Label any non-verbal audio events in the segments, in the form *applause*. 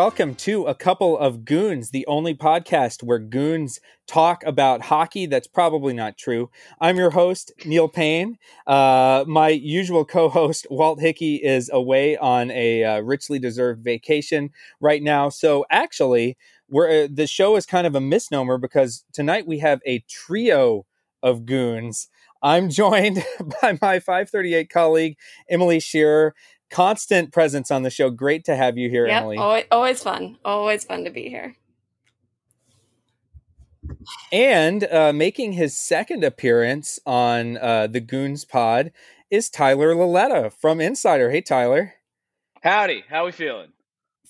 welcome to a couple of Goons, the only podcast where goons talk about hockey. That's probably not true. I'm your host, Neil Paine. Uh, my usual co host, Walt Hickey, is away on a uh, richly deserved vacation right now. So actually, we're, uh, the show is kind of a misnomer because tonight we have a trio of goons. I'm joined *laughs* by my 538 colleague, Emily Scherer constant presence on the show. Great to have you here, yep, Emily. Always, always fun. Always fun to be here. And uh, making his second appearance on uh, the Goons Pod is Tyler Lauletta from Insider. Hey, Tyler. Howdy. How we feeling?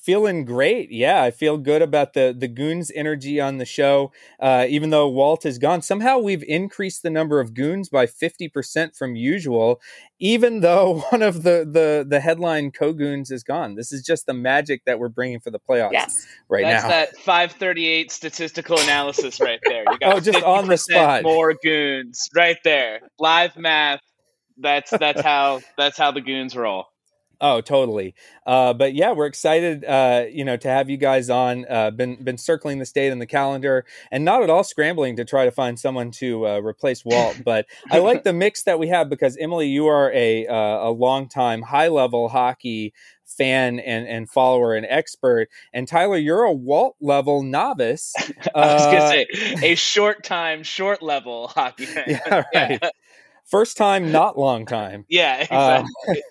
Feeling great. Yeah, I feel good about the the goons energy on the show. Uh, even though Walt is gone, somehow we've increased the number of goons by fifty percent from usual. Even though *laughs* one of the the the headline co goons is gone, this is just the magic that we're bringing for the playoffs. Yes. right That's now. that 538 statistical analysis right there. You got *laughs* Oh, just on the spot. More goons right there. Live math. That's that's *laughs* how that's how the goons roll. Oh, totally. Uh, but yeah, we're excited, uh, you know, to have you guys on. Uh, been been circling the state in the calendar, and not at all scrambling to try to find someone to uh, replace Walt. *laughs* But I like the mix that we have because Emily, you are a uh, a longtime high level hockey fan and and follower and expert, and Tyler, you're a Walt level novice. *laughs* I was Uh, gonna say a short time, short level hockey *laughs* fan. Yeah, right. First time, not long time. Yeah, Uh, exactly.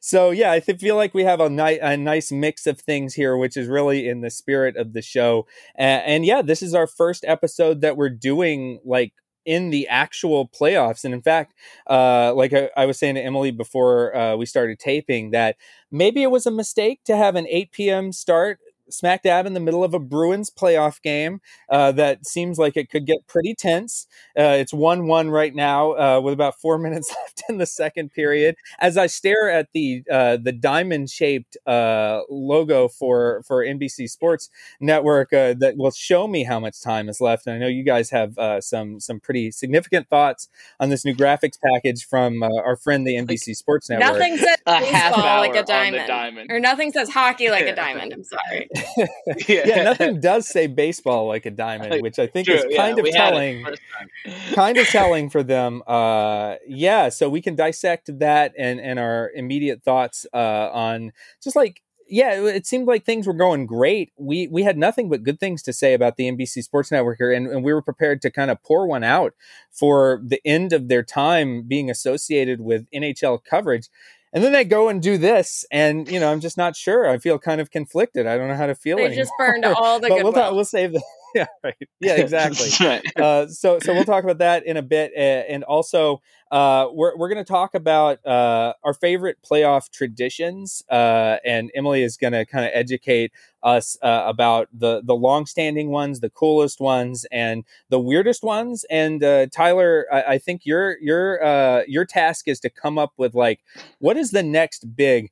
So yeah, I feel like we have a, ni- a nice mix of things here, which is really in the spirit of the show. And yeah, this is our first episode that we're doing like in the actual playoffs. And in fact, uh, like I, I was saying to Emily before uh, we started taping, that maybe it was a mistake to have an 8 p.m. start. Smack dab in the middle of a Bruins playoff game uh, that seems like it could get pretty tense. Uh, it's 1 1 right now uh, with about four *laughs* minutes left in the second period as I stare at the uh, the diamond shaped uh, logo for for NBC Sports Network uh, that will show me how much time is left, and I know you guys have uh, some some pretty significant thoughts on this new graphics package from uh, our friend the NBC Sports Network. Nothing says a half baseball hour like a diamond. diamond. Or nothing says hockey like a *laughs* diamond. I'm sorry. *laughs* yeah, nothing *laughs* does say baseball like a diamond, which I think True, is yeah, kind of had it telling. *laughs* kind of telling for them. Uh, yeah, so we can dissect that and and our immediate thoughts uh, on just like yeah, it seemed like things were going great. We we had nothing but good things to say about the NBC Sports Network here, and, and we were prepared to kind of pour one out for the end of their time being associated with NHL coverage. And then they go and do this, and you know, I'm just not sure. I feel kind of conflicted. I don't know how to feel They anymore. just burned all the *laughs* but good. we'll, talk, we'll save the *laughs* yeah right yeah *laughs* exactly Right. uh, so so we'll talk about that in a bit, uh, and also uh, we're we're going to talk about uh, our favorite playoff traditions, uh, and Emily is going to kind of educate us uh, about the the longstanding ones, the coolest ones, and the weirdest ones. And uh, Tyler, I, I think your your uh, your task is to come up with like what is the next big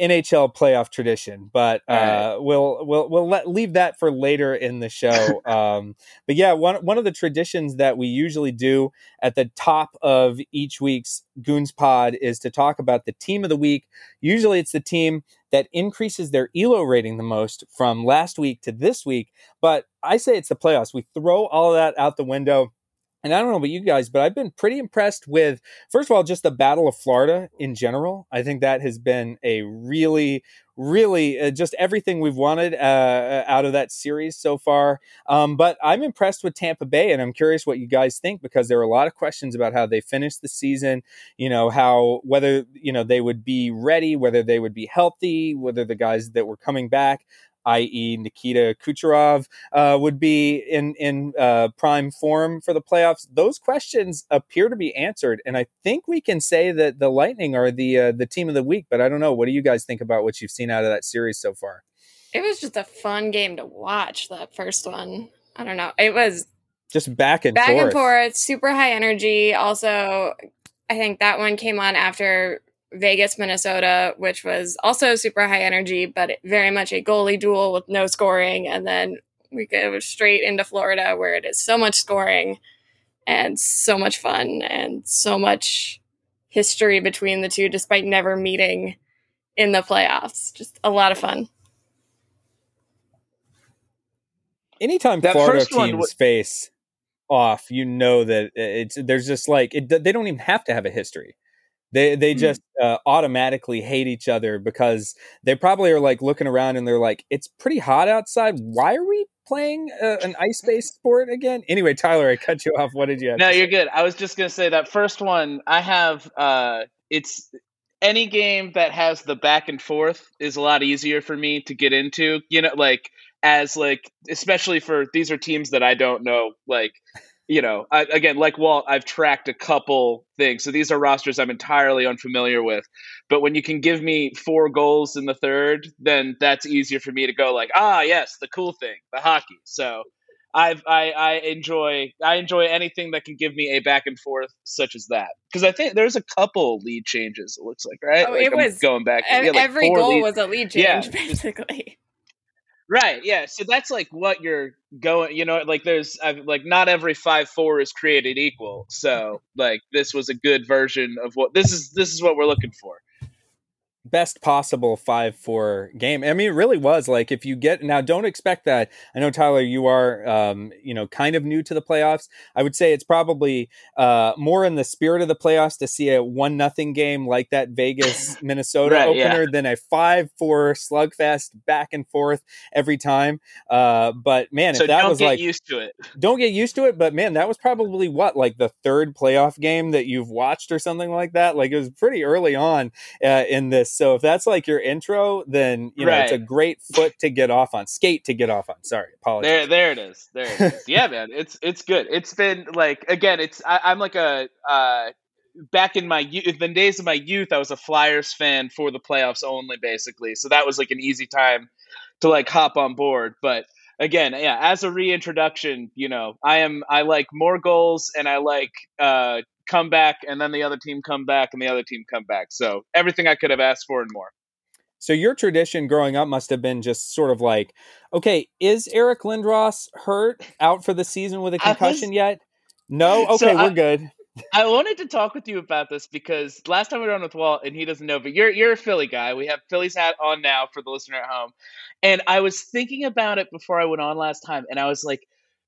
NHL playoff tradition, but uh, right. we'll we'll we'll let leave that for later in the show. *laughs* um, but yeah, one one of the traditions that we usually do at the top of each week's Goons Pod is to talk about the team of the week. Usually, it's the team that increases their ELO rating the most from last week to this week. But I say it's the playoffs. We throw all of that out the window. And I don't know about you guys, but I've been pretty impressed with, first of all, just the Battle of Florida in general. I think that has been a really, really uh, just everything we've wanted uh, out of that series so far. Um, but I'm impressed with Tampa Bay, and I'm curious what you guys think because there are a lot of questions about how they finished the season. You know, how whether you know they would be ready, whether they would be healthy, whether the guys that were coming back i.e., Nikita Kucherov, uh, would be in in uh, prime form for the playoffs. Those questions appear to be answered, and I think we can say that the Lightning are the uh, the team of the week. But I don't know. What do you guys think about what you've seen out of that series so far? It was just a fun game to watch. That first one. I don't know. It was Just back and back forth. and forth, super high energy. Also, I think that one came on after Vegas, Minnesota, which was also super high energy, but very much a goalie duel with no scoring. And then we go straight into Florida, where it is so much scoring and so much fun and so much history between the two, despite never meeting in the playoffs. Just a lot of fun. anytime That Florida first teams wa- face off, you know that it's there's just like it, they don't even have to have a history. They they Hmm. just uh, automatically hate each other because they probably are like looking around and they're like, it's pretty hot outside. Why are we playing uh, an ice *laughs* based sport again? Anyway, Tyler, I cut you off. What did you have? No, you're good. I was just gonna say that first one. I have. uh It's any game that has the back and forth is a lot easier for me to get into. You know, like as like especially for these are teams that I don't know. Like, you know, I, again, like Walt, I've tracked a couple things. So these are rosters I'm entirely unfamiliar with. But when you can give me four goals in the third, then that's easier for me to go like, ah, yes, the cool thing, the hockey. So. I've I, I enjoy I enjoy anything that can give me a back and forth such as that because I think there's a couple lead changes. It looks like right. Oh, Like, it I'm was- going back. Ev- yeah, like Every goal lead- was a lead Yeah. change, *laughs* basically. Right. Yeah, so that's like what you're going. You know, like there's I've, like not every five four is created equal. So like this was a good version of what this is. This is what we're looking for. Best possible five four game. I mean, it really was like if you get now, don't expect that. I know Tyler, you are um, you know kind of new to the playoffs. I would say it's probably uh, more in the spirit of the playoffs to see a one nothing game like that Vegas *laughs* Minnesota Right, yeah. opener than a five four slugfest back and forth every time. Uh, but man, so if that don't was get like used to it. don't get used to it but man that was probably what like the third playoff game that you've watched or something like that like it was pretty early on uh, in this so if that's like your intro then you know it's a great foot to get off on skate to get off on sorry apologies There, there it is. There it is. yeah, man, it's it's good. It's been like again, it's I, I'm like a uh, back in my youth, the days of my youth, I was a Flyers fan for the playoffs only, basically. So that was like an easy time to like hop on board. But again, yeah, as a reintroduction, you know, I am I like more goals and I like uh, come back and then the other team come back and the other team come back. So everything I could have asked for and more. so your tradition growing up must have been just sort of like okay is eric lindros hurt out for the season with a *laughs* I was- concussion yet no *laughs* okay I- we're good I wanted to talk with you about this because last time we were on with Walt, and he doesn't know, but you're you're a Philly guy. We have Philly's hat on now for the listener at home, and I was thinking about it before I went on last time, and I was like,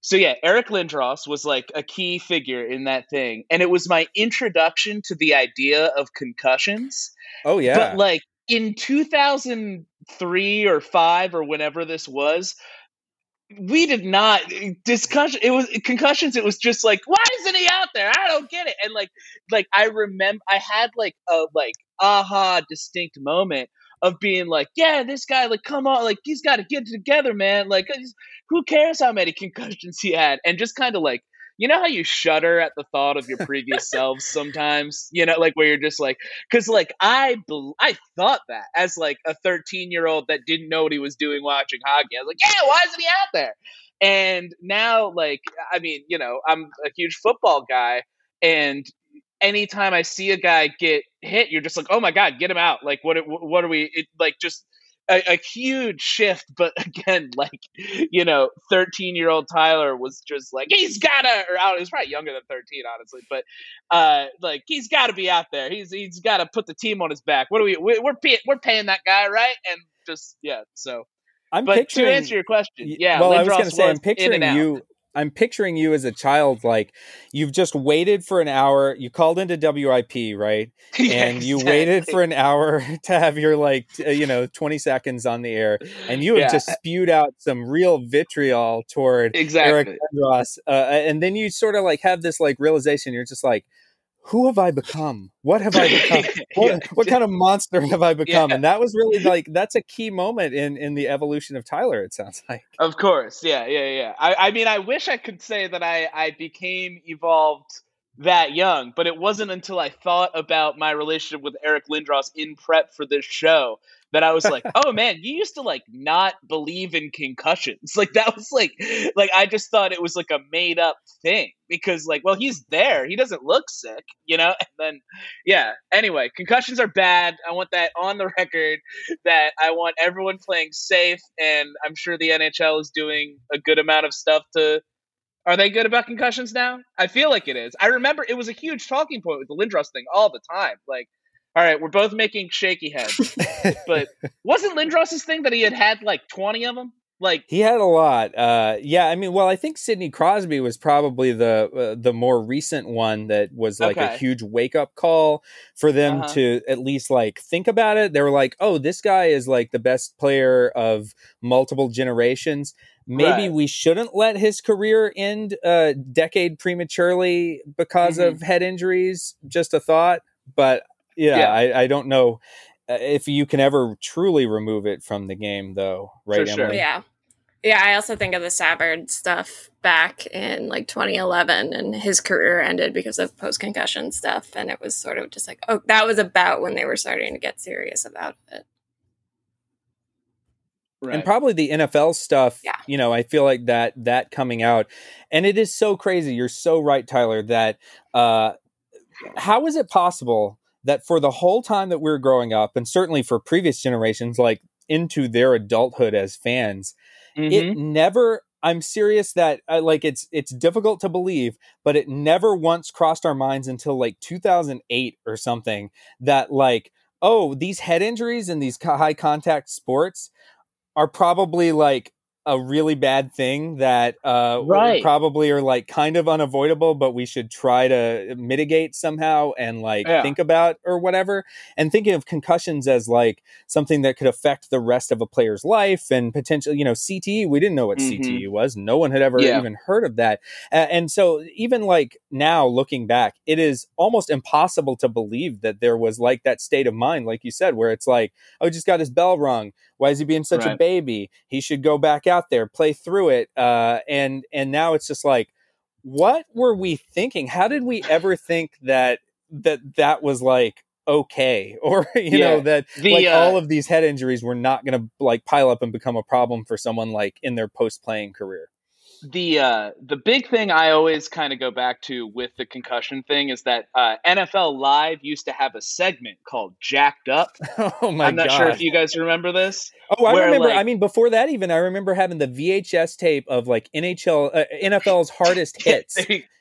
so yeah, Eric Lindros was like a key figure in that thing, and it was my introduction to the idea of concussions. oh yeah. But like in 2003 or 5 or whenever this was, we did not discussion it was concussions it was just like why isn't he out there? I don't get it. And like like i remember i had like a like aha distinct moment of being like yeah this guy like come on like he's got to get together man like uh, who cares how many *laughs* concussions he had? And just kind of like you know how you shudder at the thought of your previous *laughs* selves sometimes? You know like where you're just like because like i bel i thought that as like a 13 year old that didn't know what he was doing watching hockey. I was like yeah why isn't he out there? And now like i mean you know i'm a huge football guy and anytime i see a guy get hit you're just like oh my god get him out like what what are we it, like just a, a huge shift but *laughs* again like you know 13 year old tyler was just like he's gotta or I was probably younger than 13 honestly but uh like he's got to be out there he's he's got to put the team on his back what do we we- we're pay, we're paying that guy right and just yeah so i'm but picturing to answer your question yeah Well, I was going to say, I'm picturing out. you. I'm picturing you as a child, like you've just waited for an hour. You called into WIP, right? *laughs* Yeah, And you waited for an hour *laughs* to have your like, t- you know, 20 seconds on the air, and you have Yeah. just spewed out some real vitriol toward Eric exactly uh, and then you sort of like have this like realization. You're just like, who have I become? What have I become? *laughs* What, Yeah. what kind of monster have I become? Yeah. And that was really like that's a key moment in in the evolution of Tyler. It sounds *laughs* like. Of course, yeah, yeah, yeah. I, I mean, I wish I could say that I, I became evolved that young, but it wasn't until I thought about my relationship with Eric Lindros in prep for this show that I was like, oh man, you used to like not believe in concussions. *laughs* Like that was like, like I just thought it was like a made up thing because like, well, he's there, he doesn't look sick, you know. And then, yeah. Anyway, concussions are bad. I want that on the *laughs* record that I want everyone playing safe, and I'm sure the NHL is doing a good amount of stuff to. Are they good about concussions now? I feel like it is. I remember it was a huge talking point with the Lindros thing all the time. Like, all right, we're both making shaky heads, *laughs* but wasn't Lindros's thing that he had had like 20 of them? Like he had a lot. Uh, yeah, I mean, well, I think Sidney Crosby was probably the uh, the more recent one that was like a huge wake up call for them Uh-huh. to at least like think about it. They were like, "Oh, this guy is like the best player of multiple generations. Maybe Right. we shouldn't let his career end a decade prematurely because Mhm. of head injuries." Just a thought, but yeah, Yeah. I, I don't know uh, if you can ever truly remove it from the game, though. Right, For sure. Yeah. Yeah, I also think of the Savard stuff back in like 2011, and his career ended because of post concussion stuff. And it was sort of just like, oh, that was about when they were starting to get serious about it. right. and probably the NFL stuff. Yeah. You know, I feel like that that coming out, and it is so crazy. You're so right, Tyler. That uh, how is it possible that for the whole time that we were growing up, and certainly for previous generations, like into their adulthood as fans, Mhm. it never. I'm serious that uh, like it's it's difficult to believe, but it never once crossed our minds until like 2008 or something that like oh these head injuries in these high contact sports are probably like a really bad thing that uh Right. probably are like kind of unavoidable but we should try to mitigate somehow and like Yeah. think about or whatever and thinking of concussions as like something that could affect the rest of a player's life and potentially you know CTE we didn't know what Mhm. CTE was no one had ever Yeah. even heard of that A- and so even like now looking back it is almost impossible to believe that there was like that state of mind like you said where it's like oh just got his bell rung why is he being such a baby? He should go back out there play through it uh and and now it's just like what were we thinking? How did we ever think that that that was like okay? *laughs* Or you know that The, like uh, all of these head injuries were not going to like pile up and become a problem for someone like in their post playing career the uh the big thing I always kind of go back to with the concussion thing is that uh, NFL Live used to have a segment called Jacked Up. *laughs* oh my god. I'm not sure if you guys remember this. Oh, I where, remember. like- I mean, before that, even I remember having the VHS tape of like NHL, uh, NFL's hardest *laughs* hits,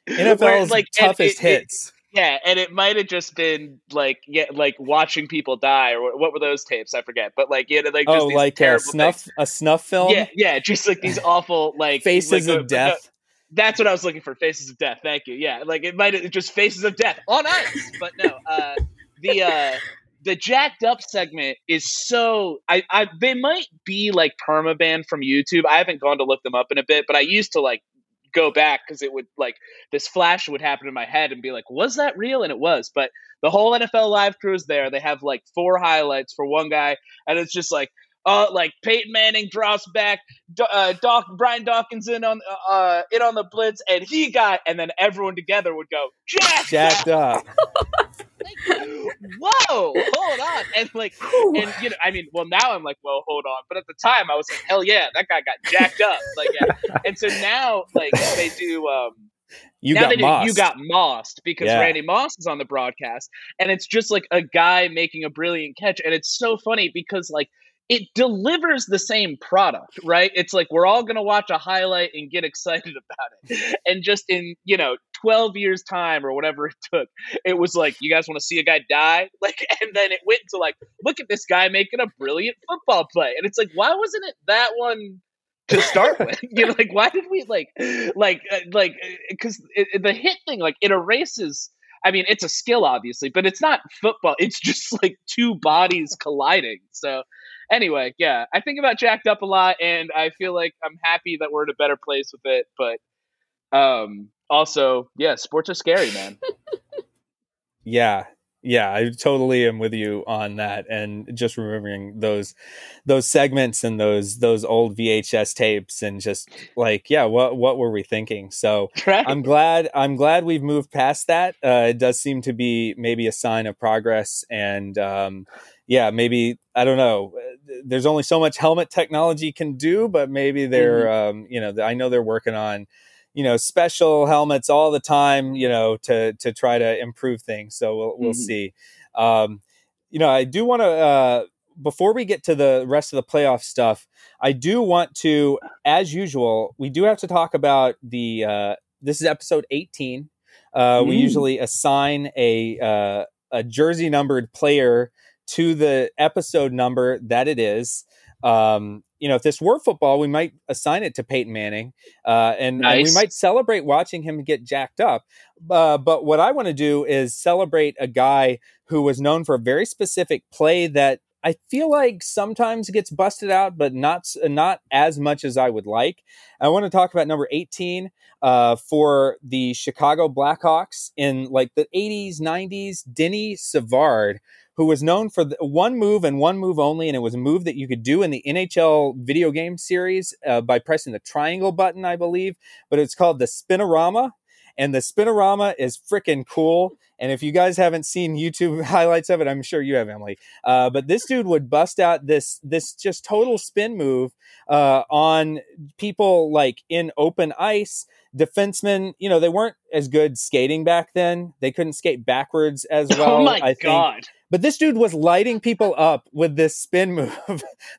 NFL's like, toughest it- it- hits. Yeah, and it might have just been like yeah, like watching people die or what, were those tapes? I forget. But like yeah, like just oh, like a snuff, a snuff film. Yeah, yeah, just like these awful like faces like, of uh, death. That's what I was looking for. Faces of Death. Thank you. Yeah, like it might have just Faces of Death on ice, but no. Uh, the uh, the jacked up segment is so. I, I they might be like permabanned from YouTube. I haven't gone to look them up in a bit, but I used to like go back because it would like this flash would happen in my head and be like, was that real? And it was. But the whole NFL live crew is there. They have like four highlights for one guy, and it's just like. Uh, like Peyton Manning drops back, uh, Doc Brian Dawkins in on uh in on the blitz, and he got, and then everyone together would go jacked, jacked up. *laughs* Whoa, hold on, and like, and you know, I mean, well, now I'm like, well, hold on, but at the time I was like, hell yeah, that guy got jacked up, like, yeah. and so now like they do, um, You now got they do, mossed. you got mossed because Yeah. Randy Moss is on the broadcast, and it's just like a guy making a brilliant catch, and it's so funny because like it delivers the same product, right? It's like we're all gonna watch a highlight and get excited *laughs* about it, and just in you know twelve years time or whatever it took, it was like you guys want to see a guy die, *laughs* like, and then it went to like look at this guy making a brilliant football play, and it's like why wasn't it that one? to start with. *laughs* You know, like why did we like like uh, like because the hit thing like it erases. I mean, it's a skill obviously, but it's not football. It's just like two bodies colliding. So anyway, yeah, I think about jacked up a lot, and I feel like I'm happy that we're in a better place with it. But um, also, yeah, sports are scary, man. *laughs* yeah yeah i totally am with you on that and just remembering those those segments and those those old vhs tapes and just like yeah what what were we thinking so Right? i'm glad i'm glad we've moved past that uh it does seem to be maybe a sign of progress and um yeah maybe i don't know. There's only so much helmet technology can do but maybe they're um you know i know they're working on you know special helmets all the time you know to to try to improve things. So we'll we'll Mhm. see. Um you know i do want to uh before we get to the rest of the playoff stuff i do want to as usual we do have to talk about the uh this is episode 18 uh we Mm. usually assign a uh a jersey numbered player to the episode number that it is um, you know, if this were football, we might assign it to Peyton Manning, uh, and, Nice. and we might celebrate watching him get jacked up. Uh, but what I want to do is celebrate a guy who was known for a very specific play that I feel like sometimes it gets busted out, but not not as much as I would like. I want to talk about number 18 uh, for the Chicago Blackhawks in like the 80s, 90s, Denis Savard, who was known for the, one move and one move only, and it was a move that you could do in the NHL video game series uh, by pressing the triangle button, I believe. But it's called the Spinorama, and the Spinorama is freaking cool. And if you guys haven't seen YouTube *laughs* highlights of it, I'm sure you have, Emily. Uh, but this dude would bust out this this just total spin move uh, on people like in open ice. Defensemen, you know, they weren't as good skating back then. They couldn't skate backwards as *laughs* well. oh my I think. god! But this dude was lighting people up with this spin *laughs* move,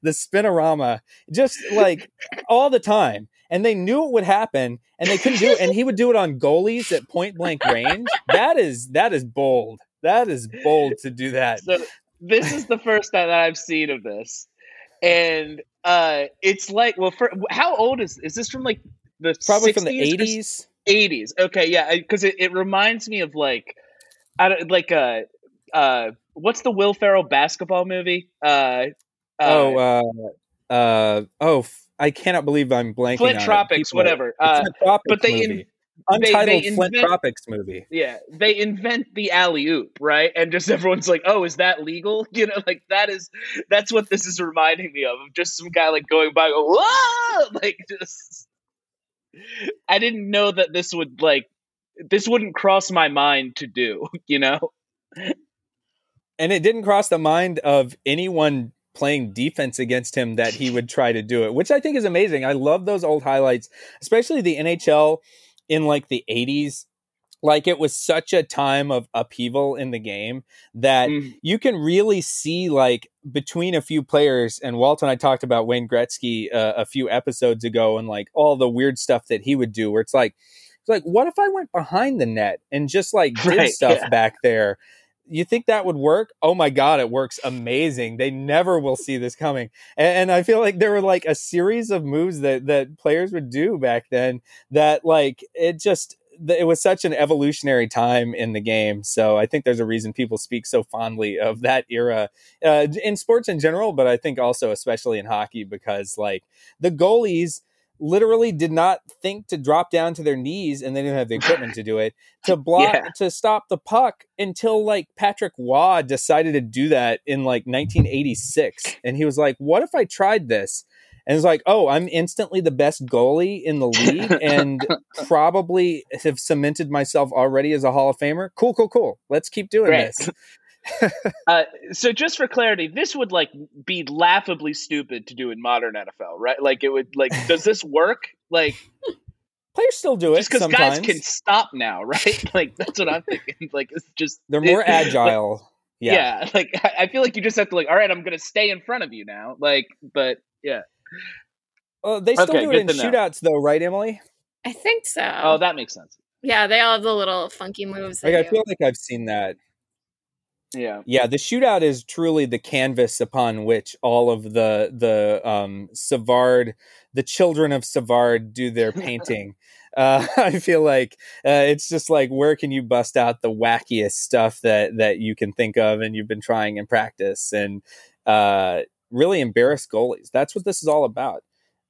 the spinorama, just like all the time. And they knew it would happen and they couldn't do it. And he would do it on goalies at point blank range. That is that is bold. That is bold to do that. So this is the first time that I've seen of this, and uh, it's like, well, for how old is is this from? Like the Probably from the 80s. 80s. Okay, yeah, because it, it reminds me of like, I don't like uh uh what's the Will Ferrell basketball movie? Uh, uh Oh, uh, uh, oh, f- I cannot believe I'm blanking Flint. Tropics, whatever. Uh, Tropics but they in- movie. they- Untitled they Flint invent- Tropics movie. yeah, they invent the alley oop, right? And just everyone's like, "Oh, is that legal?" *laughs* You know, like that is that's what this is reminding me of. Of just some guy like going by, "Whoa!" *laughs* Like just. I didn't know that this would like this wouldn't cross my mind to do. *laughs* You know. and it didn't cross the mind of anyone playing defense against him that he would try to do it, which I think is amazing. I love those old highlights, especially the NHL in like the 80s. Like it was such a time of upheaval in the game that Mm. you can really see like between a few players and Walt and I talked about Wayne Gretzky uh, a few episodes ago and like all the weird stuff that he would do where it's like it's like what if I went behind the net and just like did Right, stuff yeah. back there you think that would work? Oh my god it works amazing. They never will see this coming. And, and I feel like there were like a series of moves that that players would do back then that like it just it was such an evolutionary time in the game. So I think there's a reason people speak so fondly of that era uh, in sports in general, but I think also especially in hockey because like the goalies literally did not think to drop down to their knees and they didn't have the equipment to do it *laughs* to block Yeah. to stop the puck until like Patrick Roy decided to do that in like 1986 and he was like what if I tried this and it's like, oh, I'm instantly the best goalie in the league and *laughs* probably have cemented myself already as a Hall of Famer. Cool, cool, cool. Let's keep doing Great. this. *laughs* Uh, so just for clarity, this would like be laughably stupid to do in modern NFL, right? Like it would like *laughs* does this work? Like Players still do it just because guys can stop now, *laughs* right? Like that's what I'm thinking. Like it's just They're more it- agile. like, yeah. yeah. like I I feel like you just have to like, all right, I'm gonna stay in front of you now. Like, but yeah. Well, they still Okay, do it in to know. shootouts, though, right, Emily? I think so. Oh, that makes sense. yeah, they all have the little funky moves. Like, I feel like I've seen that. Yeah. Yeah, the shootout is truly the canvas upon which all of the the um, Savard, the children of Savard, do their *laughs* painting. uh, *laughs* I feel like uh, it's just like where can you bust out the wackiest stuff that that you can think of, and you've been trying in practice, and uh, really embarrass goalies. That's what this is all about.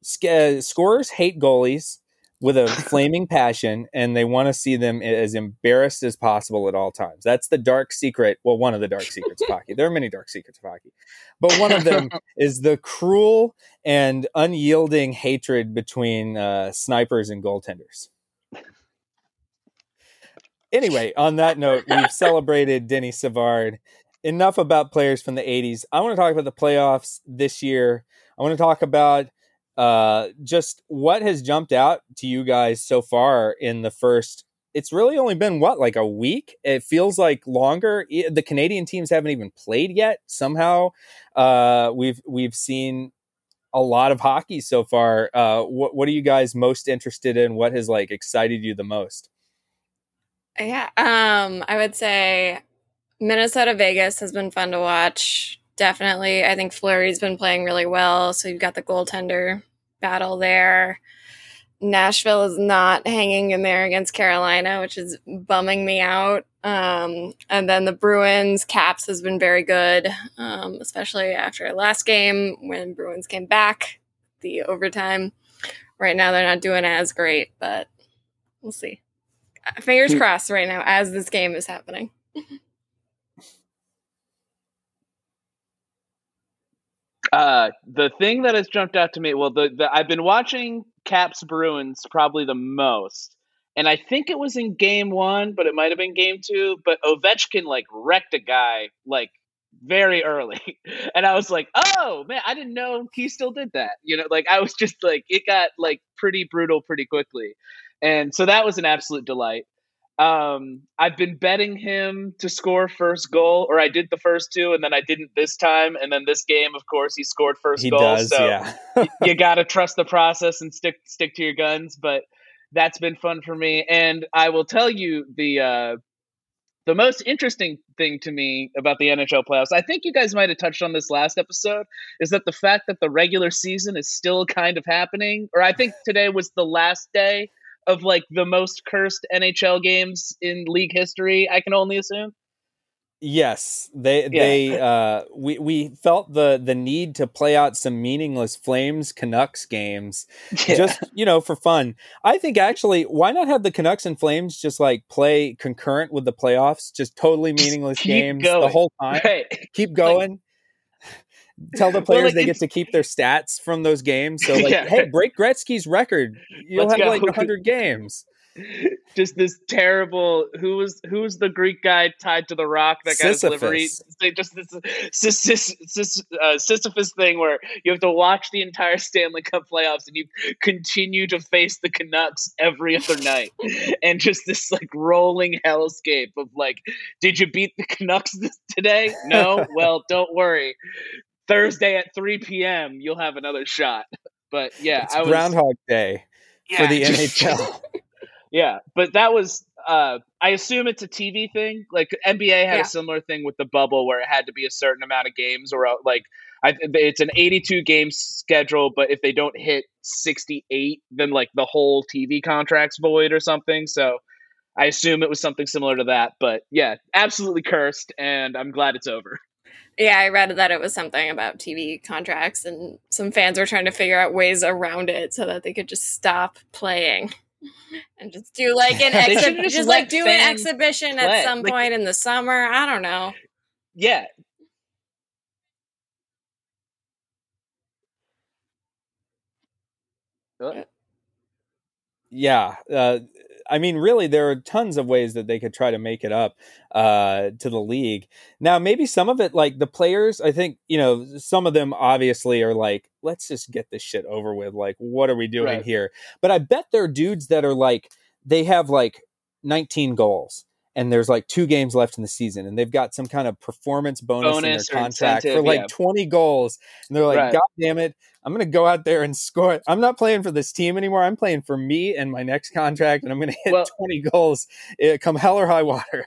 Sc- scorers hate goalies with a *laughs* flaming passion and they want to see them as embarrassed as possible at all times. That's the dark secret. Well, one of the dark secrets of *laughs* hockey. There are many dark secrets of hockey, but one of them *laughs* is the cruel and unyielding hatred between uh, snipers and goaltenders. Anyway, on that note, we've celebrated Denis Savard. Enough about players from the 80s. I want to talk about the playoffs this year. I want to talk about uh, just what has jumped out to you guys so far in the first. It's really only been what like a week. It feels like longer. The Canadian teams haven't even played yet. Somehow, uh, we've we've seen a lot of hockey so far. Uh, what what are you guys most interested in? What has like excited you the most? Yeah, um, I would say Minnesota Vegas has been fun to watch. Definitely. I think Fleury's been playing really well. So you've got the goaltender battle there. Nashville is not hanging in there against Carolina, which is bumming me out. Um, and then the Bruins, Caps has been very good, um, especially after last game when Bruins came back the overtime. Right now, they're not doing as great, but we'll see. Fingers crossed right now as this game is happening. *laughs* Uh, the thing that has jumped out to me, well, the, the I've been watching Caps Bruins probably the most, and I think it was in Game One, but it might have been Game Two. But Ovechkin like wrecked a guy like very early, *laughs* and I was like, oh man, I didn't know he still did that. You know, like I was just like it got like pretty brutal pretty quickly, and so that was an absolute delight. Um, I've been betting him to score first goal, or I did the first two, and then I didn't this time. And then this game, of course, he scored first He goal. does, so yeah. y- *laughs* you got to trust the process and stick stick to your guns. But that's been fun for me, and I will tell you the uh, the most interesting thing to me about the NHL playoffs. I think you guys might have touched on this last episode. Is that the fact that the regular season is still kind of happening, or I think today was the last day of like the most cursed NHL games in league history. I can only assume. Yes, they Yeah. they uh we we felt the the need to play out some meaningless Flames Canucks games *laughs* Yeah. just you know for fun. I think actually why not have the Canucks and Flames just like play concurrent with the playoffs, just totally meaningless keep games the whole time. right. Keep *laughs* going. Tell the *laughs* Well, players like, they get to keep their stats from those games. So like, Yeah. hey, break Gretzky's record. You'll Let's have go. like hundred games. *laughs* just this terrible who was who was the Greek guy tied to the rock that got his livery just this Sis- Sis- Sis- uh, Sisyphus thing where you have to watch the entire Stanley Cup playoffs and you continue to face the Canucks every other night *laughs* and just this like rolling hellscape of like did you beat the Canucks this, today no well don't worry Thursday at 3 p.m. you'll have another shot but yeah It's I was Groundhog Day for the just- NHL. *laughs* yeah, but that was uh I assume it's a TV thing. Like NBA had Yeah. a similar thing with the bubble where it had to be a certain amount of games or uh, like I, it's an 82 game schedule, but if they don't hit 68, then like the whole TV contract's void or something. So I assume it was something similar to that. But yeah, absolutely cursed, and I'm glad it's over. Yeah, I read that it was something about TV contracts, and some fans were trying to figure out ways around it so that they could just stop playing *laughs* and just do like an *laughs* They just, just like do an exhibition play. at some Like- point in the summer. I don't know. Yeah. Uh, yeah uh, i mean really there are tons of ways that they could try to make it up uh, to the league. Now maybe some of it like the players i think you know some of them obviously are like let's just get this shit over with like what are we doing Right. here? But i bet there are dudes that are like they have like 19 goals and there's like two games left in the season and they've got some kind of performance bonus, Bonus in their contract for like yeah. 20 goals and they're like Right. god damn it i'm gonna go out there and score i'm not playing for this team anymore i'm playing for me and my next contract and i'm gonna hit Well- 20 goals eh, come hell or high water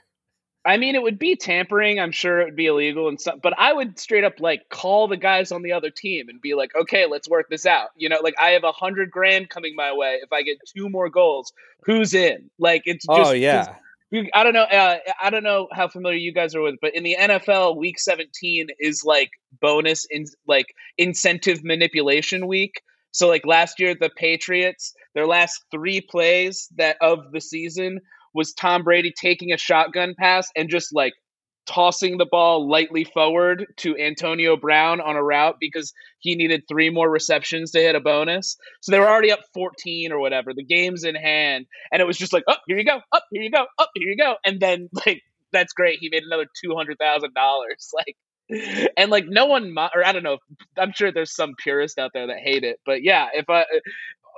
I mean, it would be tampering. I'm sure it would be illegal and stuff. But I would straight up like call the guys on the other team and be like, "Okay, let's work this out." You know, like I have a hundred grand coming my way. If I get two more goals, who's in? Like it's just oh yeah I don't know. Uh, I don't know how familiar you guys are with, but in the NFL, Week 17 is like bonus in like incentive manipulation week. So like last year, the Patriots, their last three plays that of the season was Tom Brady taking a shotgun pass and just like tossing the ball lightly forward to Antonio Brown on a route because he needed three more receptions to hit a bonus. So they were already up 14 or whatever. The game's in hand. And it was just like, oh, here you go, up, here you go, up, here you go. And then *laughs* like that's great. He made another two hundred thousand dollars. *laughs* Like and like no one or I don't know. I'm sure there's some purist out there that hate it. But yeah, if I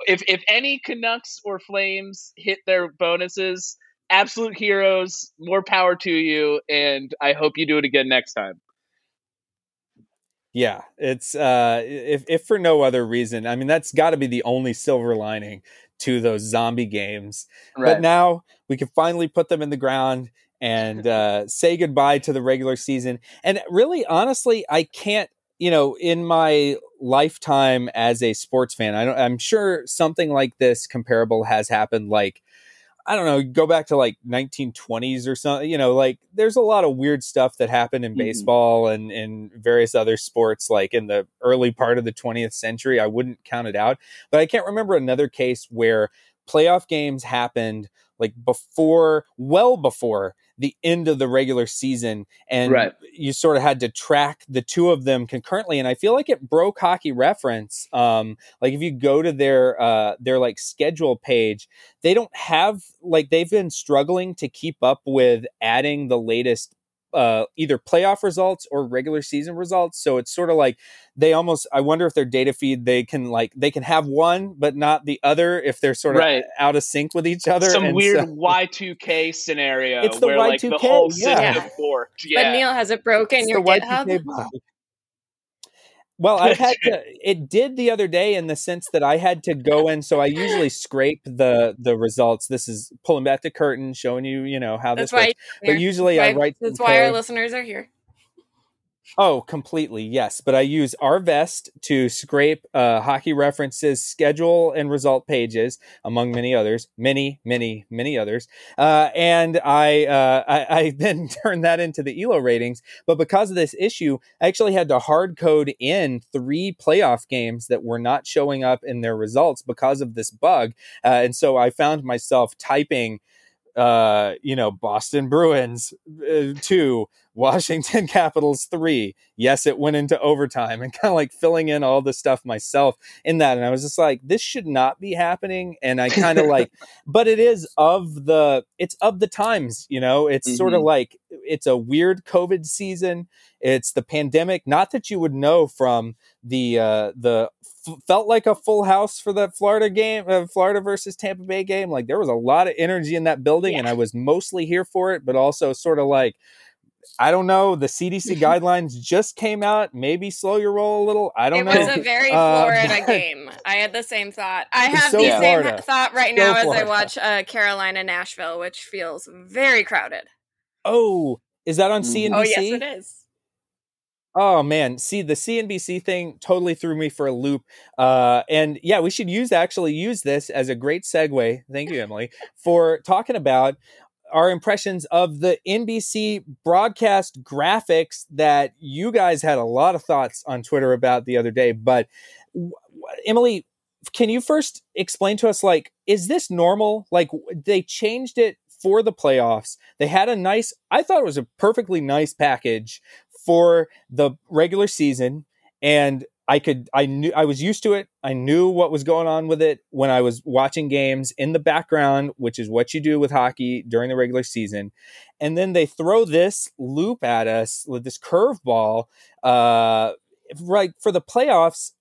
if if any Canucks or Flames hit their bonuses, absolute heroes, more power to you, and I hope you do it again next time. Yeah, it's uh if if for no other reason, I mean that's got to be the only silver lining to those zombie games. But now we can finally put them in the ground and uh, *laughs* say goodbye to the regular season. And really, honestly, I can't. You know, in my lifetime as a sports fan, I don't, I'm sure something like this comparable has happened. Like I don't know, go back to like 1920s or something. You know, like there's a lot of weird stuff that happened in mm-hmm. baseball and in various other sports, like in the early part of the 20th century. I wouldn't count it out, but I can't remember another case where playoff games happened like before, well before the end of the regular season and right. you sort of had to track the two of them concurrently and i feel like it broke hockey reference um like if you go to their uh their like schedule page they don't have like they've been struggling to keep up with adding the latest uh, either playoff results or regular season results. So it's sort of like they almost. I wonder if their data feed they can like they can have one but not the other if they're sort of right. out of sync with each other. Some weird Y two K scenario. It's the Y two K. Like, yeah. system Yeah. But Neil has it broken it's your GitHub. Well, I had *laughs* to. It did the other day in the sense that I had to go in. So I usually scrape the the results. This is pulling back the curtain, showing you, you know, how that's this works. But usually I write. That's why our listeners are here. Oh, completely. Yes. But I use rvest to scrape uh, hockey references, schedule, and result pages, among many others, many, many, many others. Uh, and I, uh, I, I, *laughs* then turn that into the ELO ratings. But because of this issue, I actually had to hard code in three playoff games that were not showing up in their results because of this bug. Uh, and so I found myself typing uh, you know, Boston Bruins uh, two, Washington *laughs* Capitals three. Yes, it went into overtime and *laughs* kind of like filling in all the stuff myself in that. And I was just like, this should not be happening. And I kind of *laughs* like, but it is of the, it's of the times, you know, it's mm-hmm. sort of like, it's a weird COVID season. It's the pandemic. Not that you would know from the, uh, the felt like a full house for the Florida game, uh, Florida versus Tampa Bay game. Like there was a lot of energy in that building, yeah. and I was mostly here for it, but also sort of like. I don't know. The CDC *laughs* guidelines just came out. Maybe slow your roll a little. I don't it know. It was a very uh, Florida uh, *laughs* game. I had the same thought. I have so the Florida. same thought right now so as I watch uh, Carolina Nashville, which feels very crowded. Oh, is that on CNBC? Oh yes, it is. Oh man, see the CNBC thing totally threw me for a loop. Uh, and yeah, we should use actually use this as a great segue. Thank you, Emily, for talking about our impressions of the NBC broadcast graphics that you guys had a lot of thoughts on Twitter about the other day. But Emily, can you first explain to us like, is this normal? Like they changed it for the playoffs. They had a nice, I thought it was a perfectly nice package for the regular season and I could I knew I was used to it. I knew what was going on with it when I was watching games in the background, which is what you do with hockey during the regular season. And then they throw this loop at us with this curveball uh right for the playoffs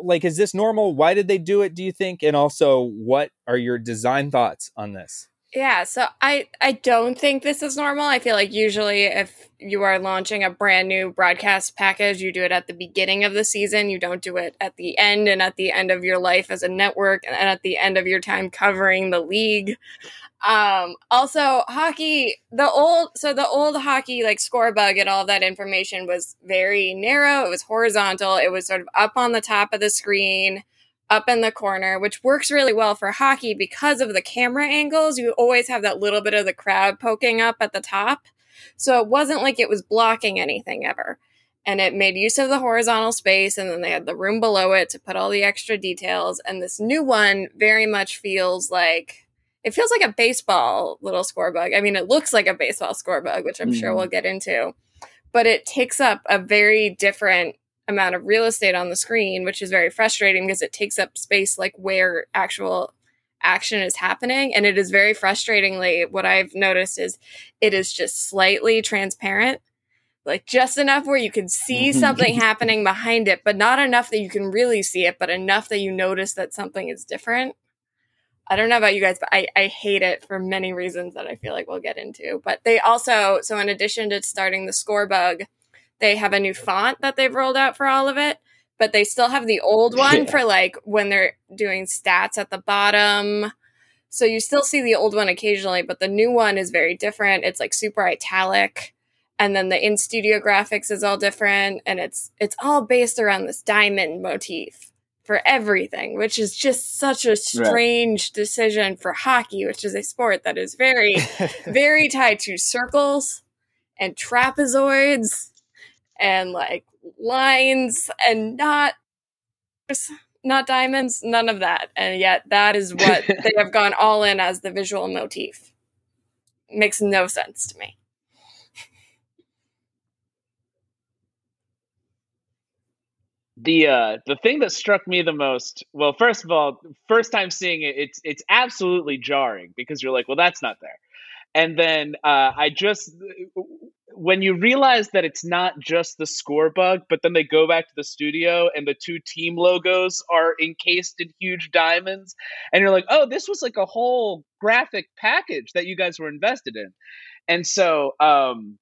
like is this normal why did they do it do you think and also what are your design thoughts on this yeah, so I I don't think this is normal. I feel like usually if you are launching a brand new broadcast package, you do it at the beginning of the season. You don't do it at the end and at the end of your life as a network and at the end of your time covering the league. Um also hockey the old so the old hockey like score bug and all that information was very narrow, it was horizontal, it was sort of up on the top of the screen up in the corner, which works really well for hockey because of the camera angles. You always have that little bit of the crowd poking up at the top. So it wasn't like it was blocking anything ever. And it made use of the horizontal space, and then they had the room below it to put all the extra details. And this new one very much feels like it feels like a baseball little score bug. I mean, it looks like a baseball score bug, which I'm mm. sure we'll get into, but it takes up a very different amount of real estate on the screen, which is very frustrating because it takes up space like where actual action is happening. And it is very frustratingly, what I've noticed is it is just slightly transparent, like just enough where you can see mm-hmm. something *laughs* happening behind it, but not enough that you can really see it, but enough that you notice that something is different. I don't know about you guys, but I, I hate it for many reasons that I feel like we'll get into. But they also, so in addition to starting the score bug, they have a new font that they've rolled out for all of it, but they still have the old one yeah. for like when they're doing stats at the bottom. So you still see the old one occasionally, but the new one is very different. It's like super italic. And then the in studio graphics is all different. And it's it's all based around this diamond motif for everything, which is just such a strange right. decision for hockey, which is a sport that is very, *laughs* very tied to circles and trapezoids and like lines and not not diamonds, none of that. And yet that is what *laughs* they have gone all in as the visual motif. Makes no sense to me. the uh the thing that struck me the most well first of all first time seeing it it's it's absolutely jarring because you're like well that's not there and then uh i just when you realize that it's not just the score bug but then they go back to the studio and the two team logos are encased in huge diamonds and you're like oh this was like a whole graphic package that you guys were invested in and so um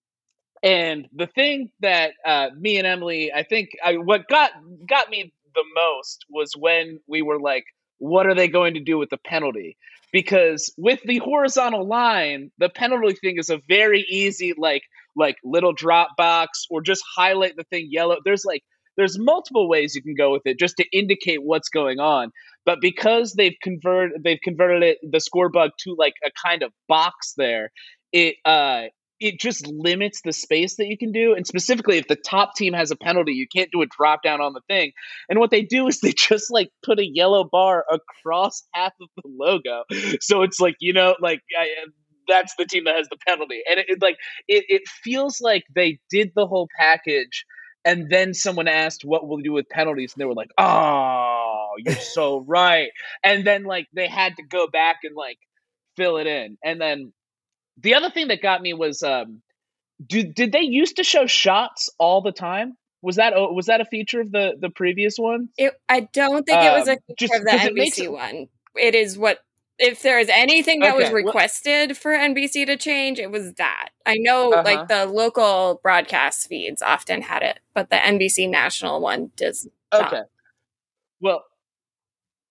and the thing that uh, me and Emily, I think, I, what got got me the most was when we were like, "What are they going to do with the penalty?" Because with the horizontal line, the penalty thing is a very easy, like, like little drop box, or just highlight the thing yellow. There's like, there's multiple ways you can go with it just to indicate what's going on. But because they've converted, they've converted it the score bug to like a kind of box there. It uh it just limits the space that you can do. And specifically, if the top team has a penalty, you can't do a drop down on the thing. And what they do *laughs* is they just like put a yellow bar across half of the logo. So it's like, you know, like I, that's the team that has the penalty. And it, it like, it, it feels like they did the whole package. And then someone asked, what will we do with penalties? And they were like, oh, you're so *laughs* right. And then like they had to go back and like fill it in. And then the other thing that got me was um, do, did they used to show shots all the time? Was that was that a feature of the the previous one? It, I don't think it was a um, feature of the NBC it one. It is what if there is anything that okay, was requested well, for NBC to change, it was that. I know uh-huh. like the local broadcast feeds often had it, but the NBC national one does. Not. Okay. Well,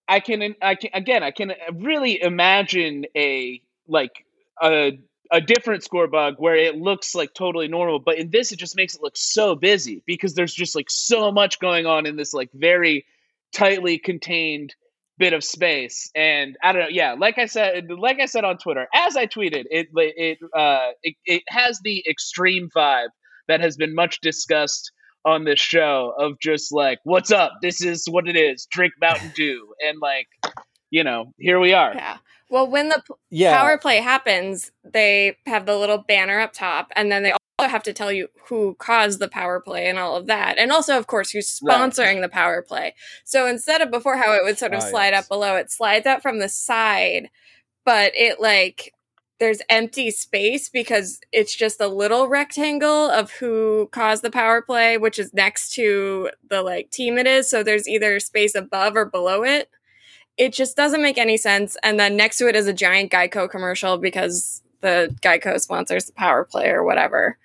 I can I can again I can really imagine a like a a different score bug where it looks like totally normal but in this it just makes it look so busy because there's just like so much going on in this like very tightly contained bit of space. And i don't know yeah like i said like i said on twitter as i tweeted it it uh it, it has the extreme vibe that has been much discussed on this show of just like what's up? This is what it is. Drink mountain dew. And like you know here we are. Yeah well, when the yeah. power play happens, they have the little banner up top, and then they also have to tell you who caused the power play and all of that. And also, of course, who's sponsoring right. the power play. So instead of before how it would sort of oh, slide yes. up below, it slides up from the side, but it like there's empty space because it's just a little rectangle of who caused the power play, which is next to the like team it is. So there's either space above or below it it just doesn't make any sense. And then next to it is a giant Geico commercial because the Geico sponsors the power play or whatever.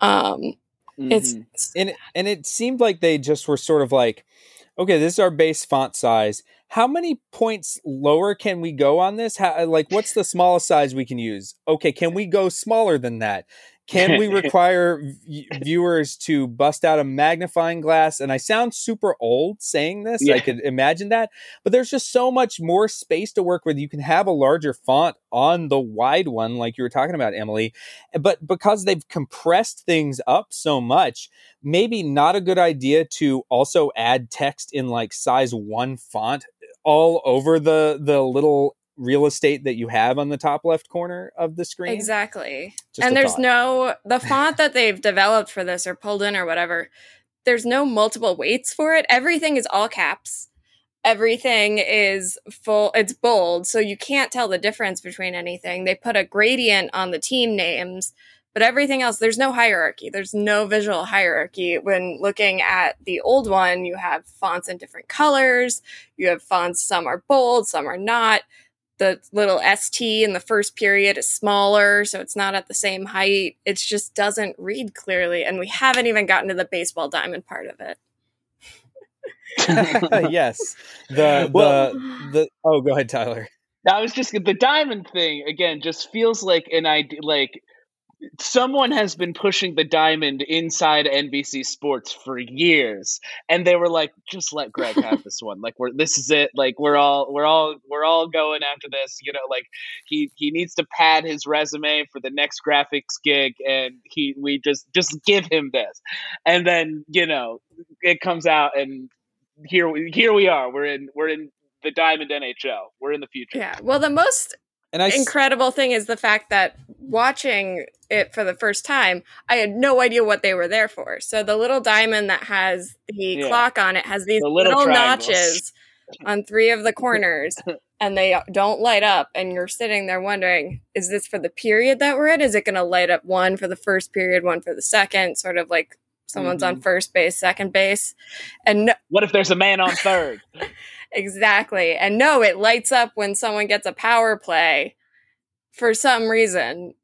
Um, mm-hmm. It's and and it seemed like they just were sort of like, okay, this is our base font size. How many points lower can we go on this? How, like, what's the smallest size we can use? Okay, can we go smaller than that? Can we *laughs* require v- viewers to bust out a magnifying glass? And I sound super old saying this. Yeah. I could imagine that. But there's just so much more space to work with. You can have a larger font on the wide one, like you were talking about, Emily. But because they've compressed things up so much, maybe not a good idea to also add text in like size one font all over the the little real estate that you have on the top left corner of the screen. Exactly. Just and there's thought. no the *laughs* font that they've developed for this or pulled in or whatever. There's no multiple weights for it. Everything is all caps. Everything is full it's bold, so you can't tell the difference between anything. They put a gradient on the team names, but everything else there's no hierarchy. There's no visual hierarchy. When looking at the old one, you have fonts in different colors. You have fonts some are bold, some are not the little ST in the first period is smaller, so it's not at the same height. It just doesn't read clearly. And we haven't even gotten to the baseball diamond part of it. *laughs* yes. The, the, well, the, oh, go ahead, Tyler. I was just the diamond thing again. Just feels like an idea. Like someone has been pushing the diamond inside NBC Sports for years, and they were like, "Just let Greg have this one. Like, we're this is it. Like, we're all we're all we're all going after this. You know, like he he needs to pad his resume for the next graphics gig, and he we just just give him this, and then you know it comes out, and here we here we are. We're in we're in the diamond NHL. We're in the future. Yeah. Well, the most And I s- incredible thing is the fact that watching it for the first time, I had no idea what they were there for. So the little diamond that has the Yeah. clock on it has these The little little, notches *laughs* on three of the corners. *laughs* And they don't light up, and you're sitting there wondering, is this for the period that we're in? Is it going to light up one for the first period, one for the second? Sort of like someone's Mm-hmm. on first base, second base, and no, What if there's a man on third? *laughs* Exactly. And no, it lights up when someone gets a power play for some reason.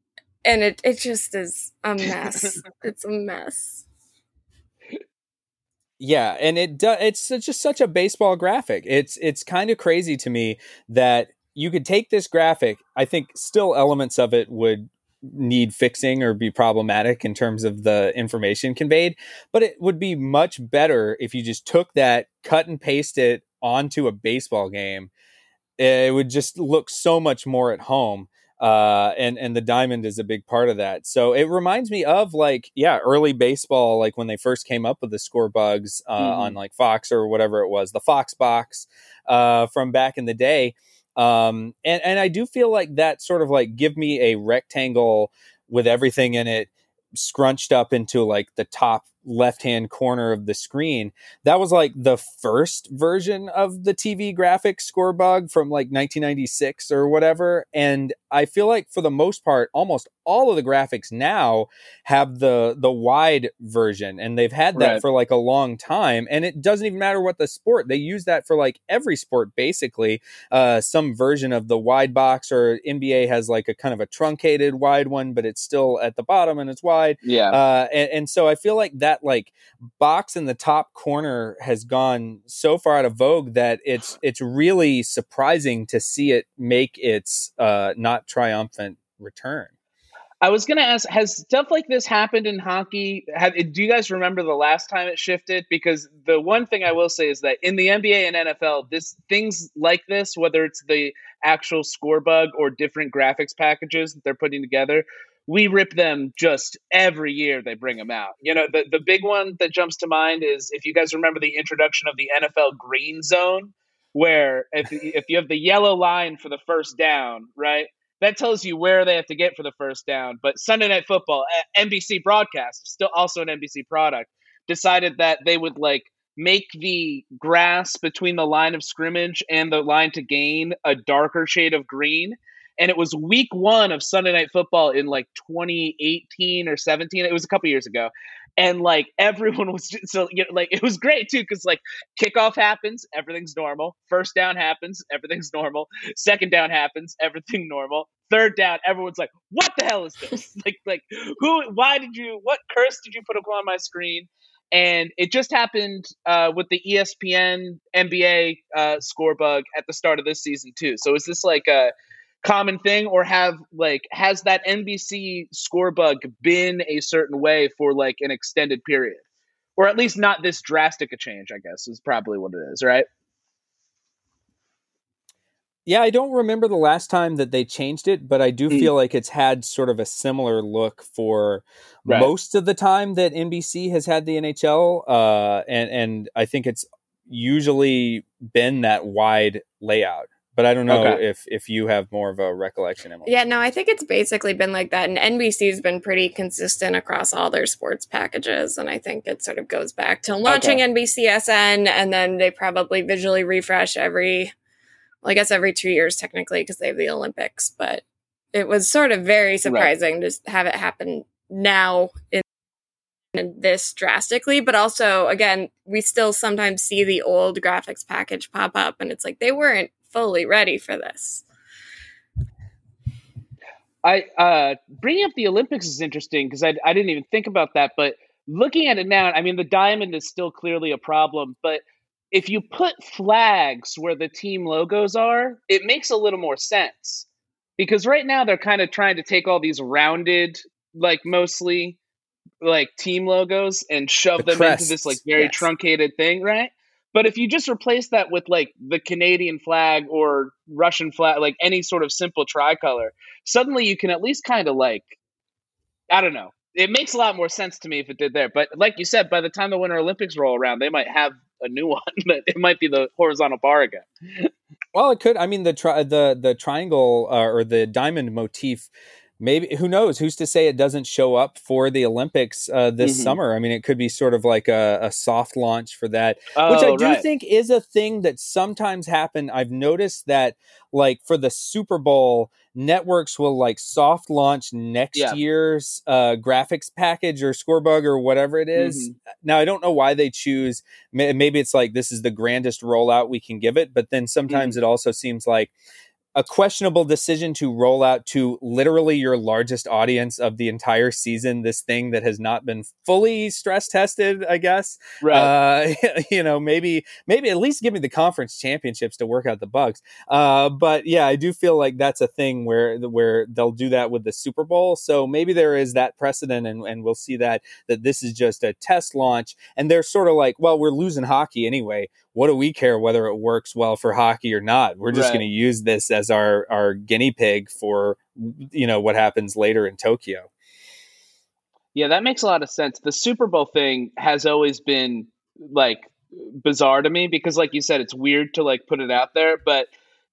And it, it just is a mess. *laughs* it's a mess. Yeah, and it do, it's just such a baseball graphic. It's it's kind of crazy to me that you could take this graphic. I think still elements of it would need fixing or be problematic in terms of the information conveyed, but it would be much better if you just took that, cut and paste it onto a baseball game. It would just look so much more at home uh, and and the diamond is a big part of that. So it reminds me of like yeah, early baseball, like when they first came up with the score bugs uh, Mhm. on like Fox or whatever it was, the Fox box uh, from back in the day. Um, and and I do feel like that sort of like give me a rectangle with everything in it scrunched up into like the top left hand corner of the screen. That was like the first version of the TV graphics score bug from like 1996 or whatever. And I feel like for the most part, almost all of the graphics now have the the wide version and they've had that Right. for like a long time and it doesn't even matter what the sport they use that for like every sport basically uh some version of the wide box or nba has like a kind of a truncated wide one but it's still at the bottom and it's wide Yeah. uh, and, and so I feel like that like box in the top corner has gone so far out of vogue that it's *sighs* it's really surprising to see it make its uh, not triumphant return. I was gonna ask, has stuff like this happened in hockey? Have, do you guys remember the last time it shifted? Because the one thing I will say is that in the NBA and NFL, this things like this, whether it's the actual score bug or different graphics packages that they're putting together, we rip them just every year they bring them out. You know, the the big one that jumps to mind is if you guys remember the introduction of the NFL Green Zone, where if if you have the yellow line for the first down, right? that tells you where they have to get for the first down. But Sunday Night Football, eh, NBC broadcast, still also an NBC product, decided that they would like make the grass between the line of scrimmage and the line to gain a darker shade of green. And it was week one of Sunday Night Football in like 2018 or 17. It was a couple years ago. And like *laughs* everyone was just, so you know, like it was great too because like kickoff happens, everything's normal. First down happens, everything's normal. Second down happens, everything normal. Third down, everyone's like, "What the hell is this? *laughs* like, like who? Why did you? What curse did you put up on my screen?" And it just happened uh, with the ESPN NBA uh, score bug at the start of this season too. So is this like a common thing, or have like has that NBC score bug been a certain way for like an extended period, or at least not this drastic a change? I guess is probably what it is, right? Yeah, I don't remember the last time that they changed it, but I do Mm. feel like it's had sort of a similar look for Right. most of the time that NBC has had the NHL, uh, and and I think it's usually been that wide layout. But I don't know Okay. if if you have more of a recollection. Emily. Yeah, no, I think it's basically been like that. And NBC's been pretty consistent across all their sports packages. And I think it sort of goes back to launching NBCSN and then they probably visually refresh every, well, I guess every two years technically because they have the Olympics. But it was sort of very surprising to have it happen now in, in this drastically. But also, again, we still sometimes see the old graphics package pop up and it's like they weren't fully ready for this. I uh, bringing up the Olympics is interesting because I, I didn't even think about that. But looking at it now, I mean, the diamond is still clearly a problem. But if you put flags where the team logos are, it makes a little more sense. Because right now they're kind of trying to take all these rounded, like mostly like team logos and shove The them crests, into this like very yes. truncated thing, right? But if you just replace that with like the Canadian flag or Russian flag, like any sort of simple tricolor, suddenly you can at least kind of like, I don't know. It makes a lot more sense to me if it did there. But like you said, by the time the Winter Olympics roll around, they might have a new *laughs* one, but it might be the horizontal bar again. Well, it could. I mean, the tri- the the triangle uh, or the diamond motif. Maybe who knows? Who's to say it doesn't show up for the Olympics uh, this Mhm. summer? I mean, it could be sort of like a, a soft launch for that, which Oh, I do right. think is a thing that sometimes happen. I've noticed that, like for the Super Bowl, networks will like soft launch next Yeah. year's uh, graphics package or scorebug or whatever it is. Mm-hmm. Now, I don't know why they choose. Maybe it's like this is the grandest rollout we can give it, but then sometimes it also seems like a questionable decision to roll out to literally your largest audience of the entire season this thing that has not been fully stress tested i guess. Right. uh, *laughs* you know maybe maybe at least give me the conference championships to work out the bugs. Uh, but yeah i do feel like that's a thing where where they'll do that with the super bowl. So maybe there is that precedent and, and we'll see that that this is just a test launch. And they're sort of like well we're losing hockey anyway what do we care whether it works well for hockey or not we're just Right. going to use this as our our guinea pig for you know what happens later in tokyo Yeah, that makes a lot of sense. The Super Bowl thing has always been like bizarre to me because like you said it's weird to like put it out there, but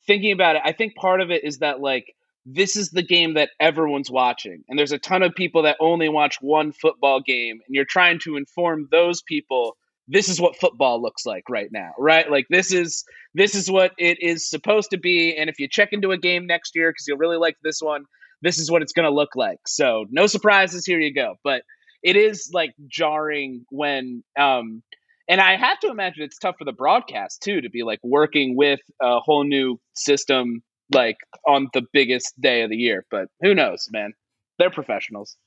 thinking about it, I think part of it is that like this is the game that everyone's watching and there's a ton of people that only watch one football game and you're trying to inform those people this is what football looks like right now, right? Like this is this is what it is supposed to be and if you check into a game next year cuz you'll really like this one, this is what it's going to look like. So no surprises. Here you go. But it is like jarring when, um, and I have to imagine it's tough for the broadcast too to be like working with a whole new system like on the biggest day of the year. But who knows, man? They're professionals.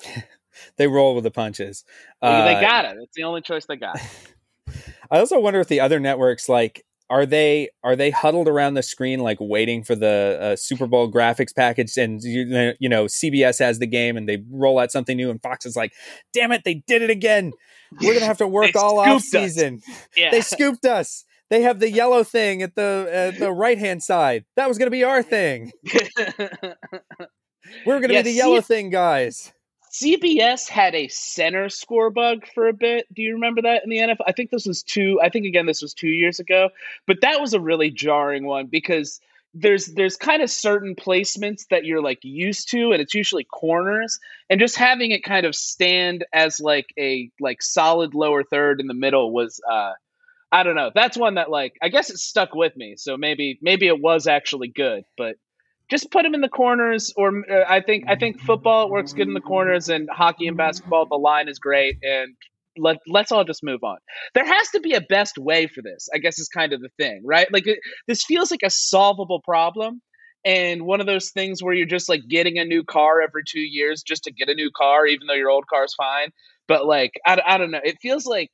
*laughs* they roll with the punches. Well, they Uh, got it. It's the only choice they got. *laughs* I also wonder if the other networks like are they are they huddled around the screen like waiting for the uh, Super Bowl graphics package and you, you know CBS has the game and they roll out something new and Fox is like damn it they did it again. We're gonna have to *laughs* work all off season Yeah. they scooped us. They have the yellow thing at the at the right hand side. That was gonna be our thing. *laughs* We're gonna Yeah, be the yellow thing guys CBS had a center score bug for a bit. Do you remember that in the NFL? I think this was two. I think again this was two years ago, but that was a really jarring one because there's there's kind of certain placements that you're like used to, and it's usually corners, and just having it kind of stand as like a like solid lower third in the middle was. uh I don't know. That's one that like I guess it stuck with me. So maybe maybe it was actually good, but just put them in the corners or uh, i think i think football it works good in the corners and hockey and basketball the line is great and let, let's all just move on. There has to be a best way for this i guess is kind of the thing right? Like it, this feels like a solvable problem and one of those things where you're just like getting a new car every two years just to get a new car even though your old car's fine. But like i, I don't know. It feels like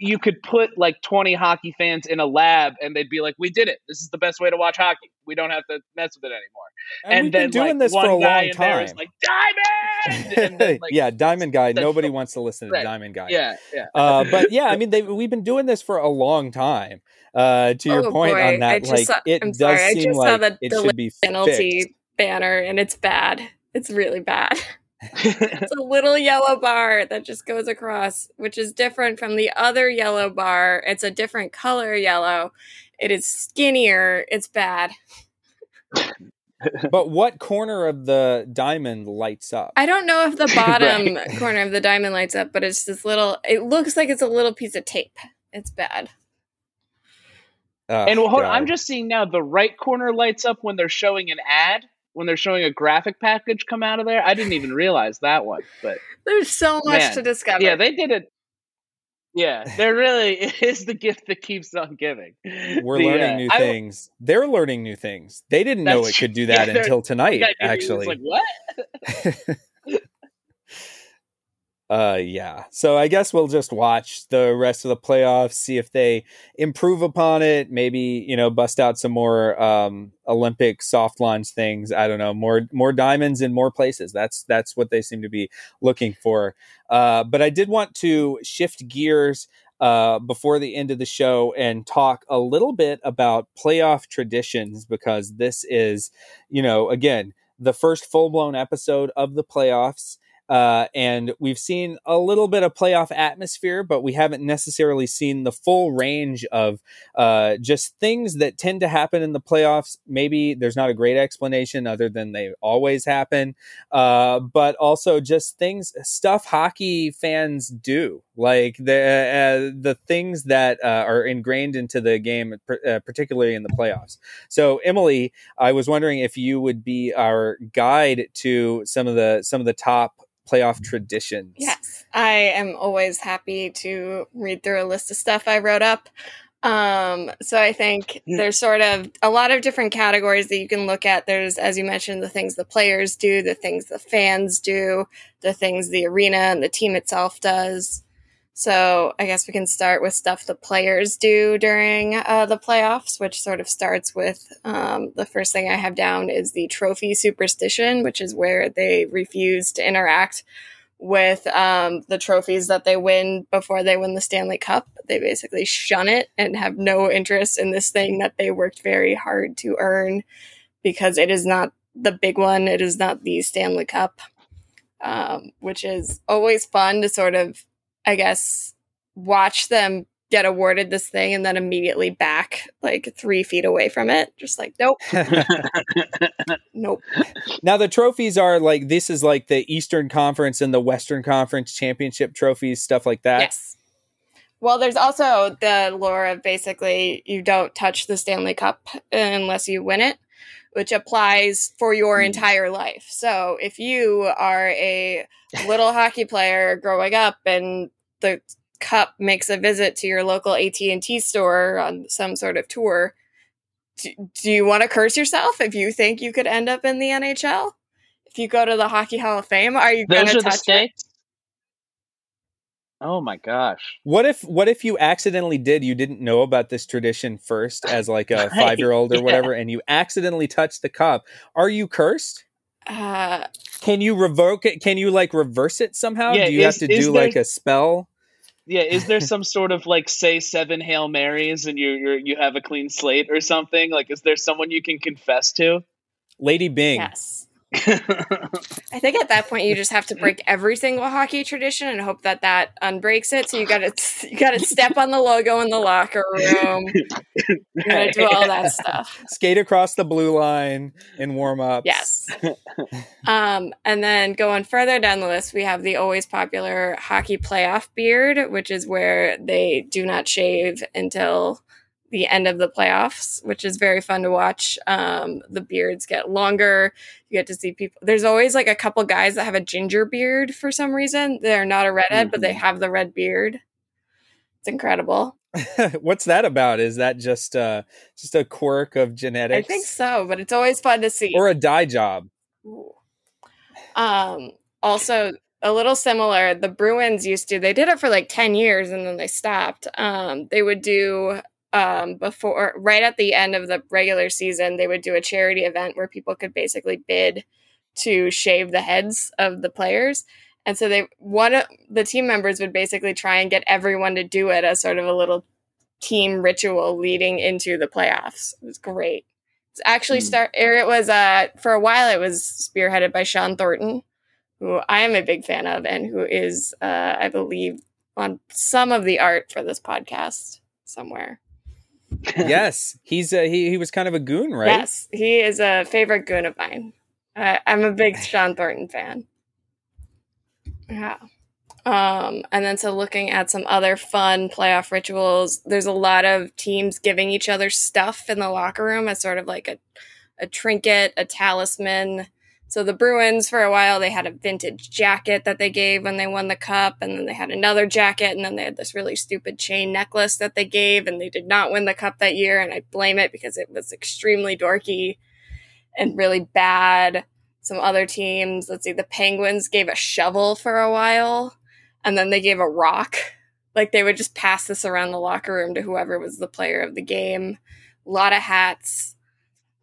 you could put like 20 hockey fans in a lab and they'd be like we did it this is the best way to watch hockey we don't have to mess with it anymore and, we've been doing like, this one for a guy long in there is time like diamond and then, *laughs* like, yeah diamond guy nobody wants to listen to Right. diamond guy yeah yeah uh, but yeah, I mean, they we've been doing this for a long time. Uh, to your Oh, point boy. on that, just like saw- it I'm does sorry, I seem just saw like the it should be penalty fixed. banner and it's bad. It's really bad. It's a little yellow bar that just goes across, which is different from the other yellow bar. It's a different color yellow. It is skinnier. It's bad. But what corner of the diamond lights up? I don't know if the *laughs* bottom Right. corner of the diamond lights up, but it's this little, it looks like it's a little piece of tape. It's bad. Oh, and hold, on, i'm just seeing now the right corner lights up when they're showing an ad when they're showing a graphic package come out of there i didn't even realize that one but *laughs* There's so much Man. to discover. yeah they did it yeah there really *laughs* is the gift that keeps on giving We're The, learning uh, new I- things. They're learning new things. They didn't know it could do true. Yeah, that until tonight. *laughs* Yeah, it actually, like what Uh, yeah. So I guess we'll just watch the rest of the playoffs, see if they improve upon it. Maybe you know, bust out some more um, Olympic soft launch things. I don't know, more more diamonds in more places. That's that's what they seem to be looking for. Uh, but I did want to shift gears uh, before the end of the show and talk a little bit about playoff traditions because this is, you know, again the first full blown episode of the playoffs. Uh, and we've seen a little bit of playoff atmosphere, but we haven't necessarily seen the full range of uh, just things that tend to happen in the playoffs. Maybe there's not a great explanation other than they always happen, uh, but also just things, stuff hockey fans do, like the uh, the things that uh, are ingrained into the game, particularly in the playoffs. So, Emily, I was wondering if you would be our guide to some of the some of the top playoff traditions. Yes, I am always happy to read through a list of stuff I wrote up. Um, so I think there's sort of a lot of different categories that you can look at. There's, as you mentioned, the things the players do, the things the fans do, the things the arena and the team itself does. So I guess we can start with stuff the players do during uh, the playoffs, which sort of starts with um, the first thing I have down is the trophy superstition, which is where they refuse to interact with um, the trophies that they win before they win the Stanley Cup. They basically shun it and have no interest in this thing that they worked very hard to earn because it is not the big one. It is not the Stanley Cup, um, which is always fun to sort of I guess, watch them get awarded this thing and then immediately back like three feet away from it. Just like, nope. *laughs* nope. Now, the trophies are like this is like the Eastern Conference and the Western Conference championship trophies, stuff like that. Yes. Well, there's also the lore of basically you don't touch the Stanley Cup unless you win it, which applies for your mm. entire life. So if you are a little *laughs* hockey player growing up and the cup makes a visit to your local AT&T store on some sort of tour, do, do you want to curse yourself if you think you could end up in the NHL? If you go to the Hockey Hall of Fame, are you going to touch it? Oh my gosh. What if what if you accidentally did you didn't know about this tradition first as like a *laughs* 5-year-old or yeah. whatever and you accidentally touched the cup? Are you cursed? Uh can you revoke it? Can you like reverse it somehow? Yeah, do you is, have to do there, like a spell? Yeah, is there some *laughs* sort of like say seven Hail Marys and you you you have a clean slate or something? Like is there someone you can confess to? Lady Byng. Yes. *laughs* I think at that point you just have to break every single hockey tradition and hope that that unbreaks it. So you got to *laughs* you got to step on the logo in the locker room. You got to do all that stuff. Skate across the blue line in warm ups. Yes. Um, and then going further down the list, we have the always popular hockey playoff beard, which is where they do not shave until the end of the playoffs, which is very fun to watch. Um, the beards get longer. You get to see people. There's always like a couple guys that have a ginger beard for some reason. They're not a redhead, mm-hmm. but they mm-hmm. have the red beard. It's incredible. *laughs* What's that about? Is that just uh just a quirk of genetics? I think so, but it's always fun to see. Or a dye job. Ooh. Um also a little similar the bruins used to they did it for like 10 years and then they stopped um, they would do um, before right at the end of the regular season they would do a charity event where people could basically bid to shave the heads of the players. And so they one of the team members would basically try and get everyone to do it as sort of a little team ritual leading into the playoffs. It was great. It's actually mm. start it was uh for a while it was spearheaded by Shawn Thornton who I am a big fan of and who is uh I believe on some of the art for this podcast somewhere *laughs* yes, he's a, he he was kind of a goon, right? Yes, he is a favorite goon of mine. Uh, I'm a big *laughs* Shawn Thornton fan. Yeah. Um, and then so looking at some other fun playoff rituals, there's a lot of teams giving each other stuff in the locker room as sort of like a, a trinket, a talisman, so the Bruins, for a while, they had a vintage jacket that they gave when they won the cup, and then they had another jacket, and then they had this really stupid chain necklace that they gave, and they did not win the cup that year, and I blame it because it was extremely dorky and really bad. Some other teams, let's see, the Penguins gave a shovel for a while. and then they gave a rock. Like they would just pass this around the locker room to whoever was the player of the game. A lot of hats.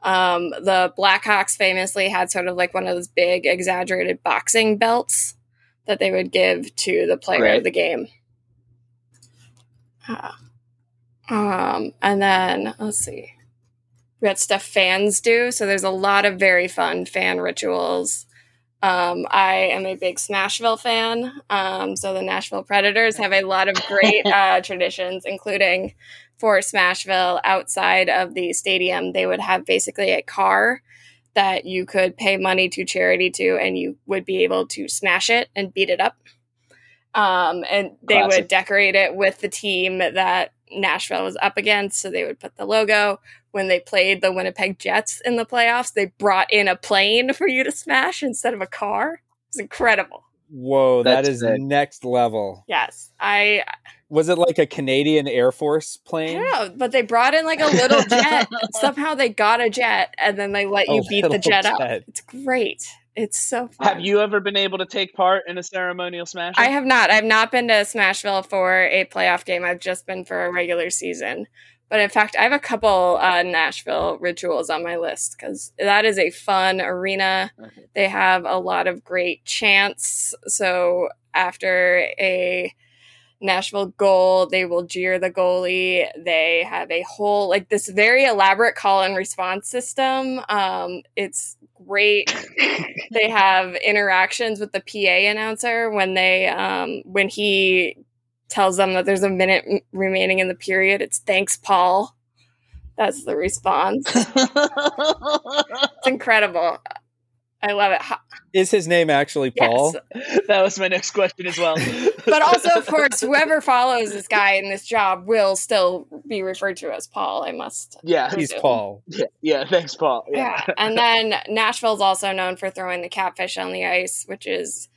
Um, the Blackhawks famously had sort of like one of those big, exaggerated boxing belts that they would give to the player Right. of the game. Uh, um, and then let's see, we got stuff fans do. So there's a lot of very fun fan rituals. Um, I am a big Smashville fan. Um, so the Nashville Predators have a lot of great *laughs* uh, traditions, including for Smashville outside of the stadium. They would have basically a car that you could pay money to charity to, and you would be able to smash it and beat it up. Um, and they Classic. would decorate it with the team that Nashville was up against. So they would put the logo. When they played the Winnipeg Jets in the playoffs, they brought in a plane *laughs* for you to smash instead of a car. It's incredible. Whoa, that That's is sick. next level. Yes, I Was it like a Canadian Air Force plane? don't but they brought in like a little jet. *laughs* Somehow they got a jet, and then they let A you beat the little jet up. It's great. It's so fun. Have you ever been able to take part in a ceremonial smash? I have not. I've not been to Smashville for a playoff game. I've just been for a regular season. But in fact, I have a couple uh, Nashville rituals on my list because that is a fun arena. Okay. They have a lot of great chants. So after a Nashville goal, they will jeer the goalie. They have a whole, like, this very elaborate call and response system. Um, it's great *laughs* they have interactions with the PA announcer when they um when he tells them that there's a minute m- remaining in the period. It's thanks, Paul. That's the response. *laughs* It's incredible. I love it. Ho- his name actually Paul? Yes. *laughs* that was my next question as well. *laughs* But also, of course, whoever follows this guy in this job will still be referred to as Paul. I must. yeah, He's Paul. yeah, yeah. Thanks, Paul. Yeah. Yeah. And then Nashville's also known for throwing the catfish on the ice, which is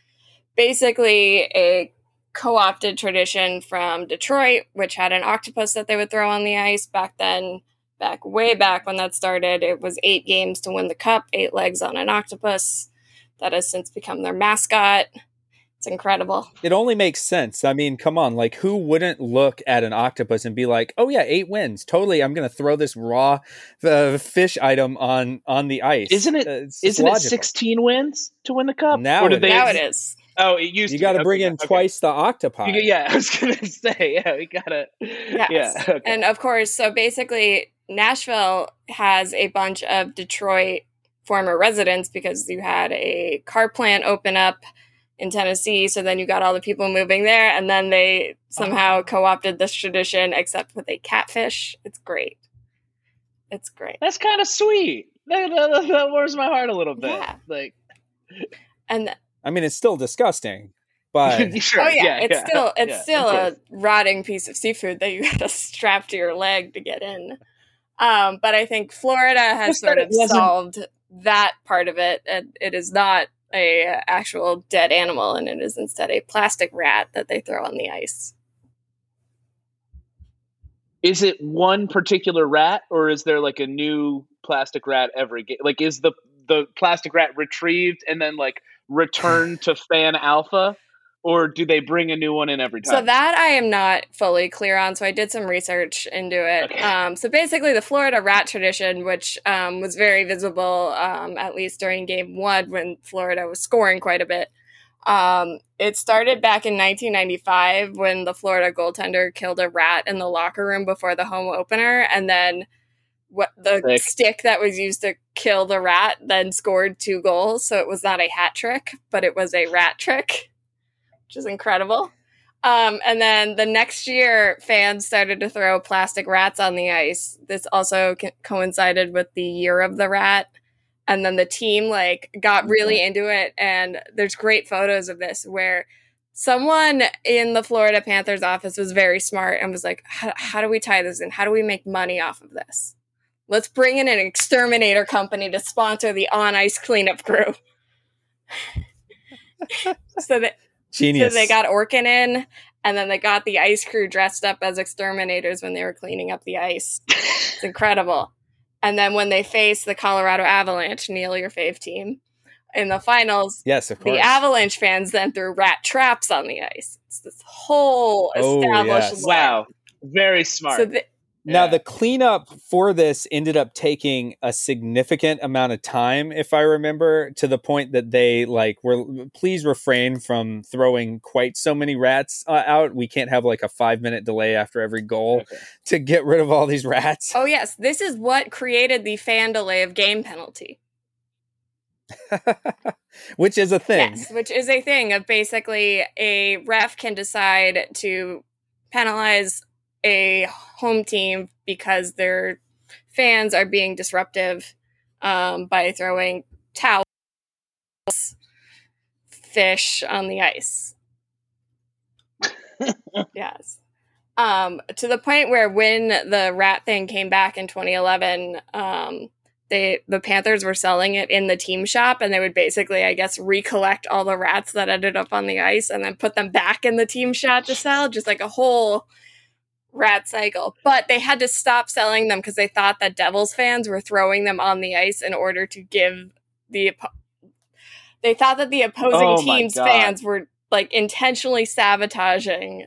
basically a co opted tradition from Detroit, which had an octopus that they would throw on the ice back then. Back way back when that started, it was eight games to win the cup, eight legs on an octopus. That has since become their mascot. It's incredible. It only makes sense. I mean, come on, like who wouldn't look at an octopus and be like, "Oh yeah, eight wins. Totally, I'm going to throw this raw uh, fish item on on the ice." Isn't it- Uh, it's just Isn't it 16 wins to win the cup? Now or did it they? now it is. Oh, it used You got to be. bring Okay, in okay. twice the octopi. You- yeah, *laughs* I was gonna say. Yeah, we gotta. Yes. Yeah. Okay. And of course, so basically, Nashville has a bunch of Detroit former residents because you had a car plant open up in Tennessee. So then you got all the people moving there, and then they somehow uh-huh. co opted this tradition, except with a catfish. It's great. It's great. That's kind of sweet. That, that, that warms my heart a little bit. Yeah. Like, And I mean, it's still disgusting, but *laughs* sure. oh yeah, it's yeah, still it's yeah, still a rotting piece of seafood that you *laughs* got to strap to your leg to get in. Um, but I think Florida has Just sort of solved that part of it, and it is not a actual dead animal, and it is instead a plastic rat that they throw on the ice. Is it one particular rat, or is there like a new plastic rat every game? Like, is the the plastic rat retrieved and then like returned to fan alpha, or do they bring a new one in every time? So that I am not fully clear on. So I did some research into it. Okay. Um, so basically, the Florida rat tradition, which um, was very visible, um, at least during Game One when Florida was scoring quite a bit. Um, it started back in 1995 when the Florida goaltender killed a rat in the locker room before the home opener, and then what the Sick. stick that was used to kill the rat then scored two goals. So it was not a hat trick, but it was a rat trick, which is incredible. Um, and then the next year, fans started to throw plastic rats on the ice. This also co- coincided with the year of the rat. And then the team like got really into it. And there's great photos of this where someone in the Florida Panthers office was very smart and was like, how, how do we tie this in? How do we make money off of this? Let's bring in an exterminator company to sponsor the on ice cleanup crew. *laughs* so that genius. so they got Orkin in, and then they got the ice crew dressed up as exterminators when they were cleaning up the ice. It's *laughs* incredible. And then when they faced the Colorado Avalanche, Neil, your fave team, in the finals, Yes, of course. the Avalanche fans then threw rat traps on the ice. It's this whole Oh, established yes. Wow, very smart. So th- Now Yeah. the cleanup for this ended up taking a significant amount of time, if I remember, to the point that they like were please refrain from throwing quite so many rats uh, out. We can't have like a five minute delay after every goal Okay. to get rid of all these rats. oh yes, this is what created the fan delay of game penalty. *laughs* Which is a thing. Yes, which is a thing of basically a ref can decide to penalize a home team because their fans are being disruptive um, by throwing towels, fish on the ice. *laughs* yes. Um, to the point where when the rat thing came back in 2011, um, they the Panthers were selling it in the team shop, and they would basically, I guess, recollect all the rats that ended up on the ice and then put them back in the team shop to sell, just like a whole rat cycle. But they had to stop selling them because they thought that Devils fans were throwing them on the ice in order to give the. They thought that the opposing Oh team's God. fans were like intentionally sabotaging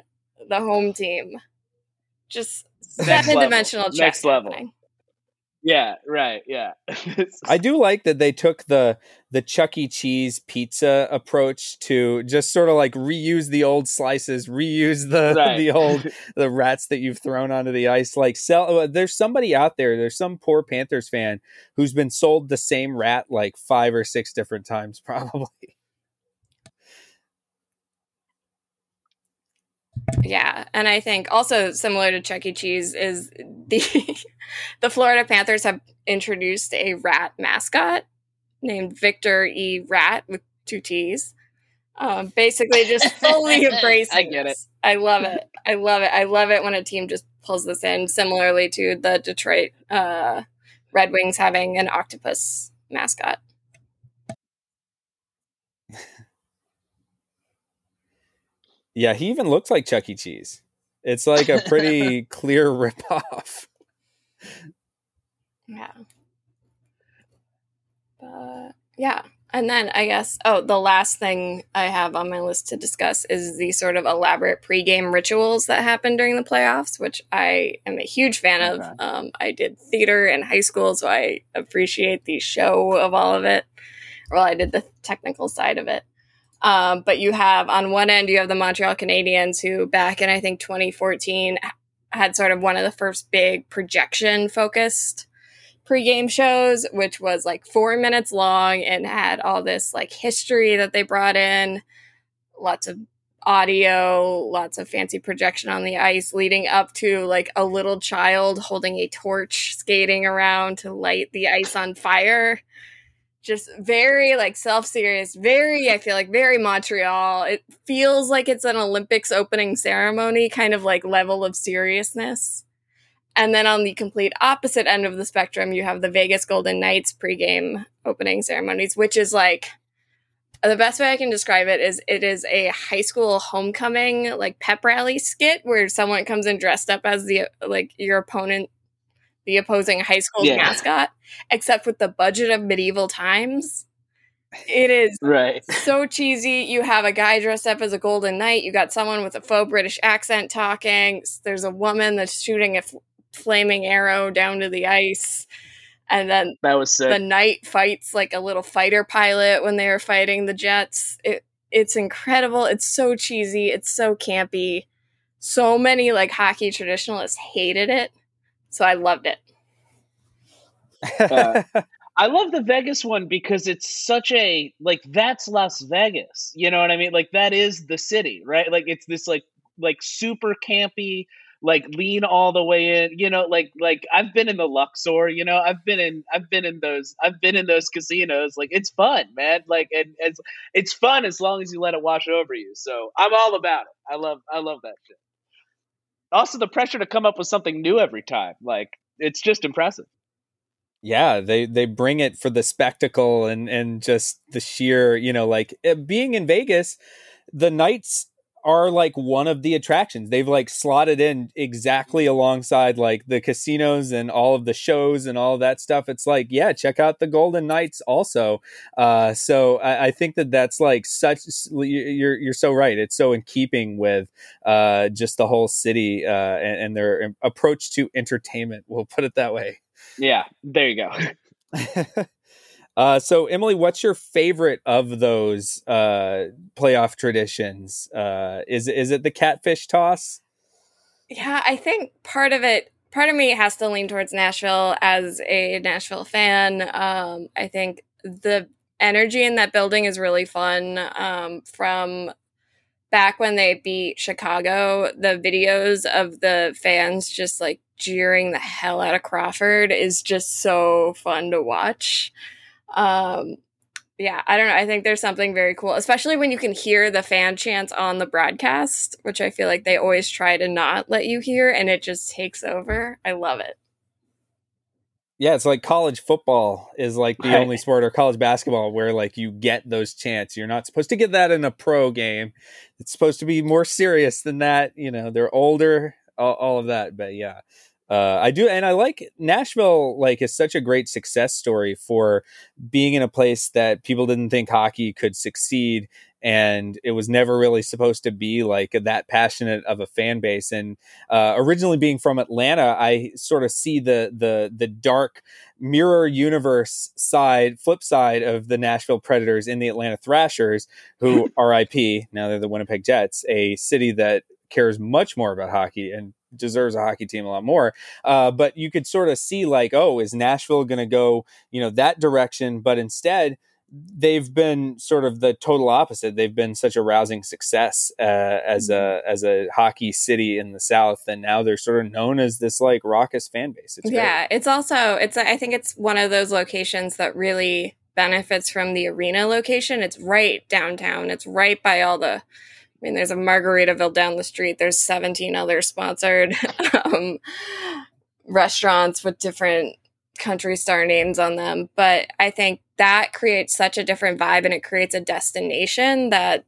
the home team. Just seven dimensional chess Next level. happening. Yeah, right. Yeah. *laughs* I do like that they took the the Chuck E. Cheese pizza approach to just sort of like reuse the old slices, reuse the *laughs* Right. the old *laughs* the rats that you've thrown onto the ice. Like sell. uh, There's somebody out there. There's some poor Panthers fan who's been sold the same rat like five or six different times, probably. Yeah, and I think also similar to Chuck E. Cheese is the *laughs* the Florida Panthers have introduced a rat mascot named Victor E. Rat with two T's. Um, basically, just *laughs* fully embracing. I get it. I love it. I love it. I love it when a team just pulls this in. Similarly to the Detroit uh, Red Wings having an octopus mascot. Yeah, he even looks like Chuck E. Cheese. It's like a pretty *laughs* clear ripoff. Yeah. But yeah. And then I guess, oh, the last thing I have on my list to discuss is the sort of elaborate pregame rituals that happen during the playoffs, which I am a huge fan Okay. of. Um, I did theater in high school, so I appreciate the show of all of it. Well, I did the technical side of it. Um, but you have on one end, you have the Montreal Canadiens, who back in I think 2014 had sort of one of the first big projection focused pregame shows, which was like four minutes long and had all this like history that they brought in, lots of audio, lots of fancy projection on the ice, leading up to like a little child holding a torch skating around to light the ice on fire. Just very like self serious, very, I feel like very Montreal. It feels like it's an Olympics opening ceremony kind of like level of seriousness. And then on the complete opposite end of the spectrum, you have the Vegas Golden Knights pregame opening ceremonies, which is like the best way I can describe it is it is a high school homecoming like pep rally skit where someone comes in dressed up as the like your opponent, the opposing high school's Yeah. mascot, except with the budget of medieval times. It is right. so cheesy. You have a guy dressed up as a golden knight. You got someone with a faux British accent talking. There's a woman that's shooting a f- flaming arrow down to the ice. And then That was sick. the knight fights like a little fighter pilot when they were fighting the jets. It it's incredible. It's so cheesy. It's so campy. So many like hockey traditionalists hated it. So I loved it. Uh, *laughs* I love the Vegas one because it's such a like that's Las Vegas. You know what I mean? Like that is the city, right? Like it's this like like super campy, like lean all the way in. You know, like like I've been in the Luxor. You know, I've been in I've been in those I've been in those casinos. Like it's fun, man. Like and it's it's fun as long as you let it wash over you. So I'm all about it. I love I love that shit. Also, the pressure to come up with something new every time, like it's just impressive. yeah they they bring it for the spectacle and and just the sheer you know like uh, being in vegas the knights are like one of the attractions. They've like slotted in exactly alongside like the casinos and all of the shows and all that stuff. It's like, yeah, check out the Golden Knights also. Uh, so I, I, think that that's like such. You're you're so right. It's so in keeping with uh, just the whole city uh, and, and their approach to entertainment. We'll put it that way. Yeah, there you go. *laughs* Uh, so Emily, what's your favorite of those uh, playoff traditions? Uh, is is it the catfish toss? Yeah, I think part of it, part of me has to lean towards Nashville as a Nashville fan. Um, I think the energy in that building is really fun. Um, from back when they beat Chicago, the videos of the fans just like jeering the hell out of Crawford is just so fun to watch. Um, yeah, I don't know. I think there's something very cool, especially when you can hear the fan chants on the broadcast, which I feel like they always try to not let you hear, and it just takes over. I love it. Yeah, it's like college football is like the right. only sport, or college basketball where like you get those chants. You're not supposed to get that in a pro game. It's supposed to be more serious than that. You know, they're older, all, all of that. But yeah, uh, I do, and I like Nashville. Like, is such a great success story for being in a place that people didn't think hockey could succeed, and it was never really supposed to be like that passionate of a fan base. And uh, originally being from Atlanta, I sort of see the the the dark mirror universe side, flip side of the Nashville Predators in the Atlanta Thrashers, who *laughs* R.I.P. Now they're the Winnipeg Jets, a city that cares much more about hockey and deserves a hockey team a lot more. Uh, but you could sort of see like, oh, is Nashville going to go, you know, that direction? But instead, they've been sort of the total opposite. They've been such a rousing success uh, as mm-hmm. a as a hockey city in the South, and now they're sort of known as this like raucous fan base. It's yeah, great. it's also it's I think it's one of those locations that really benefits from the arena location. It's right downtown. It's right by all the I mean, there's a Margaritaville down the street. There's 17 other sponsored *laughs* um, restaurants with different country star names on them. But I think that creates such a different vibe and it creates a destination that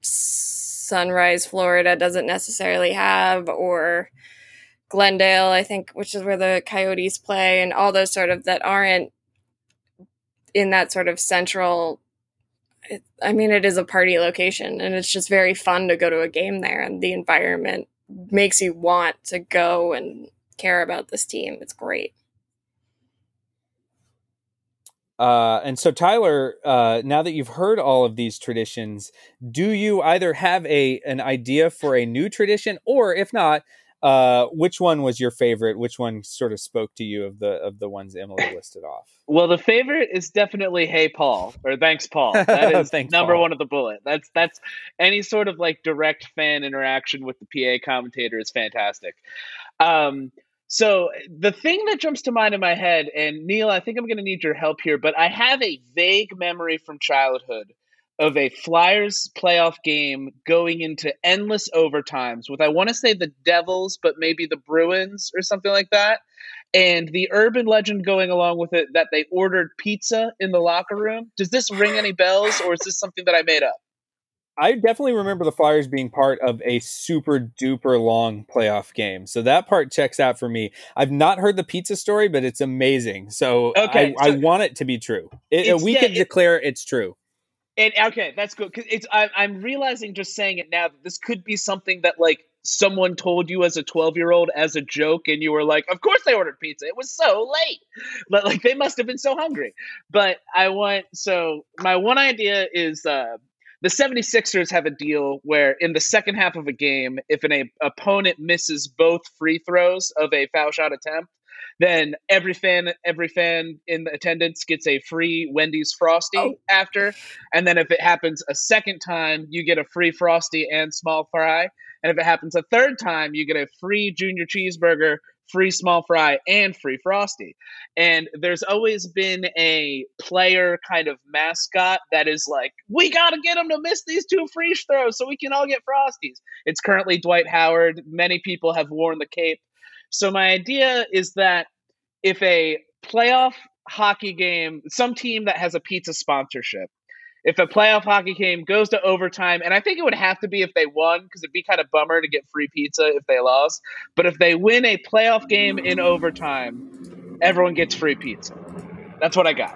Sunrise, Florida doesn't necessarily have, or Glendale, I think, which is where the Coyotes play, and all those sort of that aren't in that sort of central it, I mean, it is a party location and it's just very fun to go to a game there and the environment makes you want to go and care about this team. It's great. Uh, and so, Tyler, uh, now that you've heard all of these traditions, do you either have a an idea for a new tradition, or if not, uh, which one was your favorite? Which one sort of spoke to you of the of the ones Emily *laughs* listed off? Well, the favorite is definitely "Hey Paul" or "Thanks Paul." *laughs* That is number Paul. one of the bullet. That's that's any sort of like direct fan interaction with the PA commentator is fantastic. Um, so the thing that jumps to mind in my head, and Neil, I think I'm going to need your help here, but I have a vague memory from childhood of a Flyers playoff game going into endless overtimes with I want to say the Devils, but maybe the Bruins or something like that. And the urban legend going along with it that they ordered pizza in the locker room. Does this ring any bells or is this something that I made up? I definitely remember the Flyers being part of a super duper long playoff game. So that part checks out for me. I've not heard the pizza story, but it's amazing. So, okay, I, so I want it to be true. It, we yeah, can declare it's true. And okay, that's good because it's I, I'm realizing just saying it now that this could be something that like someone told you as a 12 year old as a joke and you were like of course they ordered pizza. It was so late. But like they must have been so hungry. But i want so my one idea is uh the 76ers have a deal where in the second half of a game if an a, opponent misses both free throws of a foul shot attempt then every fan every fan in the attendance gets a free Wendy's frosty oh. after, and then if it happens a second time, you get a free frosty and small fry, and if it happens a third time, you get a free junior cheeseburger, free small fry, and free frosty. And there's always been a player kind of mascot that is like, we got to get him to miss these two free throws so we can all get frosties. It's currently Dwight Howard. Many people have worn the cape. So my idea is that if a playoff hockey game, some team that has a pizza sponsorship, if a playoff hockey game goes to overtime, and I think it would have to be if they won because it'd be kind of bummer to get free pizza if they lost. But if they win a playoff game in overtime, everyone gets free pizza. That's what I got.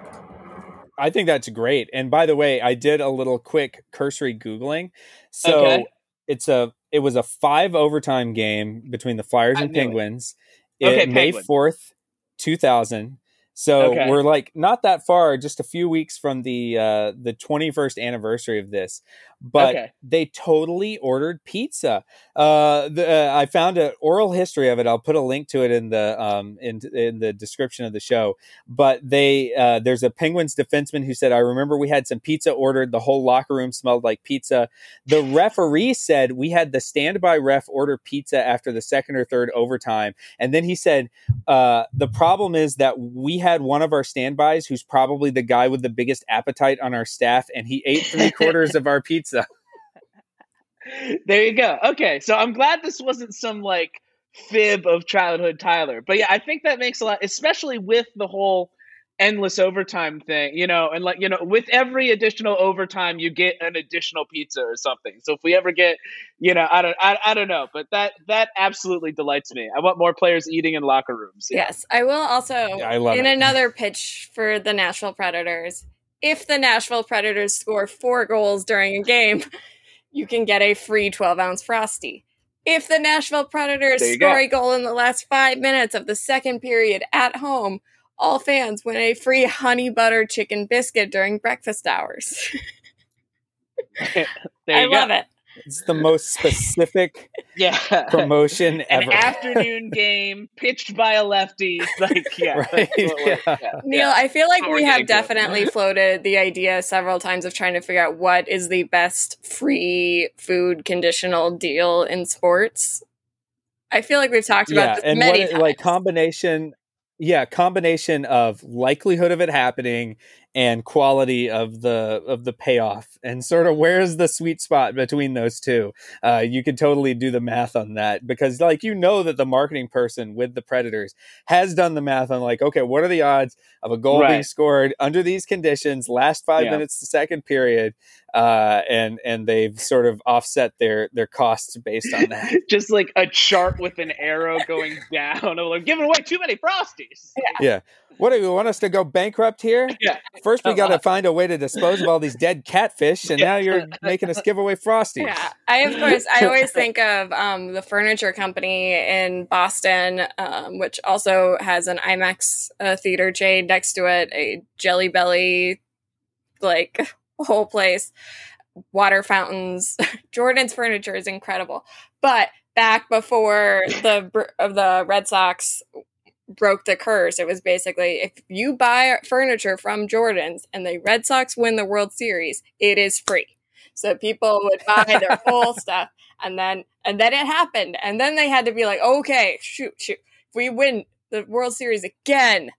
I think that's great. And by the way, I did a little quick cursory googling. So Okay. it's a it was a five overtime game between the Flyers I and knew it. Penguins. Okay, it, May fourth, two thousand. So Okay. we're like not that far, just a few weeks from the uh, the twenty first anniversary of this. But Okay. they totally ordered pizza. Uh, the, uh, I found an oral history of it. I'll put a link to it in the um, in in the description of the show. But they uh, there's a Penguins defenseman who said, "I remember we had some pizza ordered. The whole locker room smelled like pizza." The referee said we had the standby ref order pizza after the second or third overtime, and then he said, uh, "The problem is that we had one of our standbys who's probably the guy with the biggest appetite on our staff, and he ate three quarters *laughs* of our pizza." *laughs* there you go. Okay, so I'm glad this wasn't some like fib of childhood Tyler. But yeah, I think that makes a lot, especially with the whole endless overtime thing, you know, and like, you know, with every additional overtime, you get an additional pizza or something. So if we ever get, you know, I don't, I, I don't know, but that, that absolutely delights me. I want more players eating in locker rooms. Yeah. Yes, I will also I love in it. another pitch for the Nashville Predators. If the Nashville Predators score four goals during a game, you can get a free 12 ounce frosty. If the Nashville Predators score go. a goal in the last five minutes of the second period at home, all fans win a free honey butter chicken biscuit during breakfast hours. *laughs* *laughs* There I go. love it. It's the most specific *laughs* Yeah. promotion An ever. afternoon *laughs* game pitched by a lefty. *laughs* Like, yeah. Right, that's what yeah. yeah, Neil, yeah. I feel like we have definitely floated the idea several times of trying to figure out what is the best free food conditional deal in sports. I feel like we've talked about this and many what it- times. like combination yeah combination of likelihood of it happening and quality of the of the payoff and sort of where's the sweet spot between those two uh, you could totally do the math on that because like you know that the marketing person with the predators has done the math on like okay what are the odds of a goal being scored under these conditions last five Yeah. minutes the second period uh, and and they've sort of offset their their costs based on that *laughs* Just like a chart with an arrow going down. *laughs* I'm like, giving away too many frosties. What do you want us to go bankrupt here? *laughs* Yeah. First, we got to find a way to dispose of all these dead catfish, and Yeah. now you're *laughs* making us give away frosties. Yeah, I of course I always *laughs* think of um, the furniture company in Boston, um, which also has an IMAX uh, theater chain next to it, a Jelly Belly, like whole place, water fountains. Jordan's furniture is incredible, but back before the of the Red Sox broke the curse, it was basically if you buy furniture from Jordan's and the Red Sox win the World Series, it is free. So people would buy their *laughs* full stuff, and then and then it happened, and then they had to be like, okay, shoot, shoot, if we win the World Series again,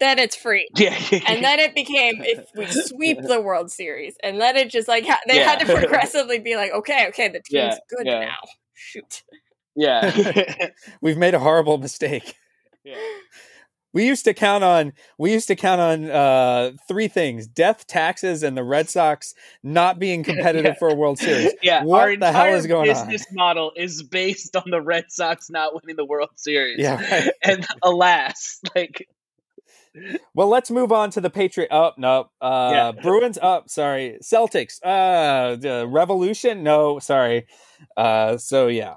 then it's free. *laughs* Yeah. And then it became if we sweep the World Series, and then it just like ha- they had to *laughs* progressively be like, okay, okay, the team's Yeah, good yeah. now. Shoot. yeah. We've made a horrible mistake. Yeah. We used to count on we used to count on uh, three things: death, taxes, and the Red Sox not being *laughs* competitive Yeah. for a World Series. *laughs* Yeah, What our the hell is going on? business model is based on the Red Sox not winning the World Series. Yeah, right. *laughs* and alas, like Well, let's move on to the Patriot. Oh no, uh, Yeah. Bruins up. sorry, Celtics. Uh, the Revolution. No, sorry. Uh, so yeah,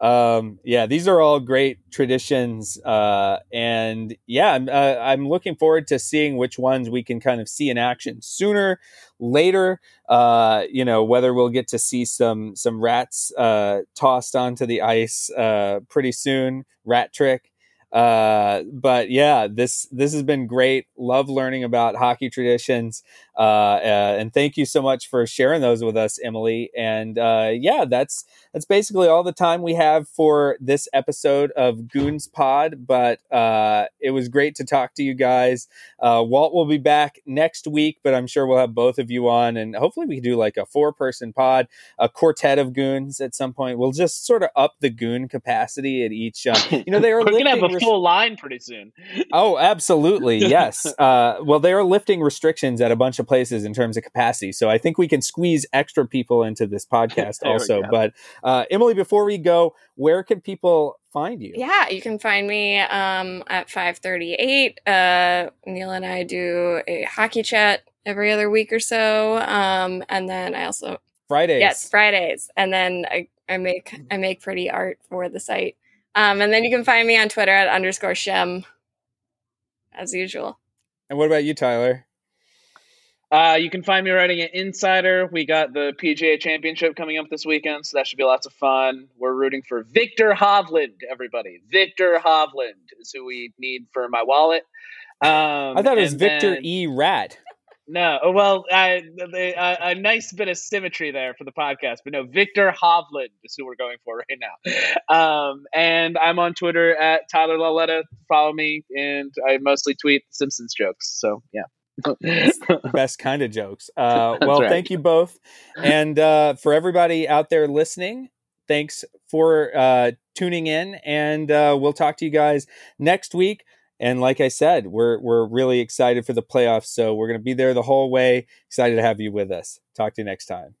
um, yeah. These are all great traditions, uh, and yeah, I'm uh, I'm looking forward to seeing which ones we can kind of see in action sooner, later. Uh, you know, whether we'll get to see some some rats uh, tossed onto the ice uh, pretty soon. Rat trick uh but yeah this this has been great. Love learning about hockey traditions. Uh, uh and thank you so much for sharing those with us emily. And uh yeah that's that's basically all the time we have for this episode of goons pod. But uh it was great to talk to you guys. Uh walt will be back next week but i'm sure we'll have both of you on and hopefully we can do like a four person pod a quartet of goons at some point. We'll just sort of up the goon capacity at each um, you know they are *laughs* we're gonna have a a full line pretty soon. *laughs* oh, absolutely, yes. *laughs* Uh, well, they are lifting restrictions at a bunch of places in terms of capacity, so I think we can squeeze extra people into this podcast *laughs* also. But uh, Emily, before we go, where can people find you? Yeah, you can find me um, at five thirty eight. Uh, Neil and I do a hockey chat every other week or so, um, and then I also Fridays. Yes, Fridays, and then I, I make I make pretty art for the site. Um, and then you can find me on Twitter at underscore schem, as usual. And what about you, Tyler? Uh, you can find me writing at Insider. We got the PGA Championship coming up this weekend, so that should be lots of fun. We're rooting for Viktor Hovland, everybody. Viktor Hovland is who we need for my wallet. Um, I thought it was Viktor then, E. Ratt. No, oh, well, a nice bit of symmetry there for the podcast, but no, Viktor Hovland is who we're going for *laughs* right now. Um, and I'm on Twitter at Tyler Lauletta. Follow me, and I mostly tweet Simpsons jokes. So yeah. best *laughs* kind of jokes. Uh, well, right. thank you both, and uh, for everybody out there listening, thanks for uh, tuning in, and uh, we'll talk to you guys next week. And like I said, we're we're really excited for the playoffs. So we're going to be there the whole way. Excited to have you with us. Talk to you next time.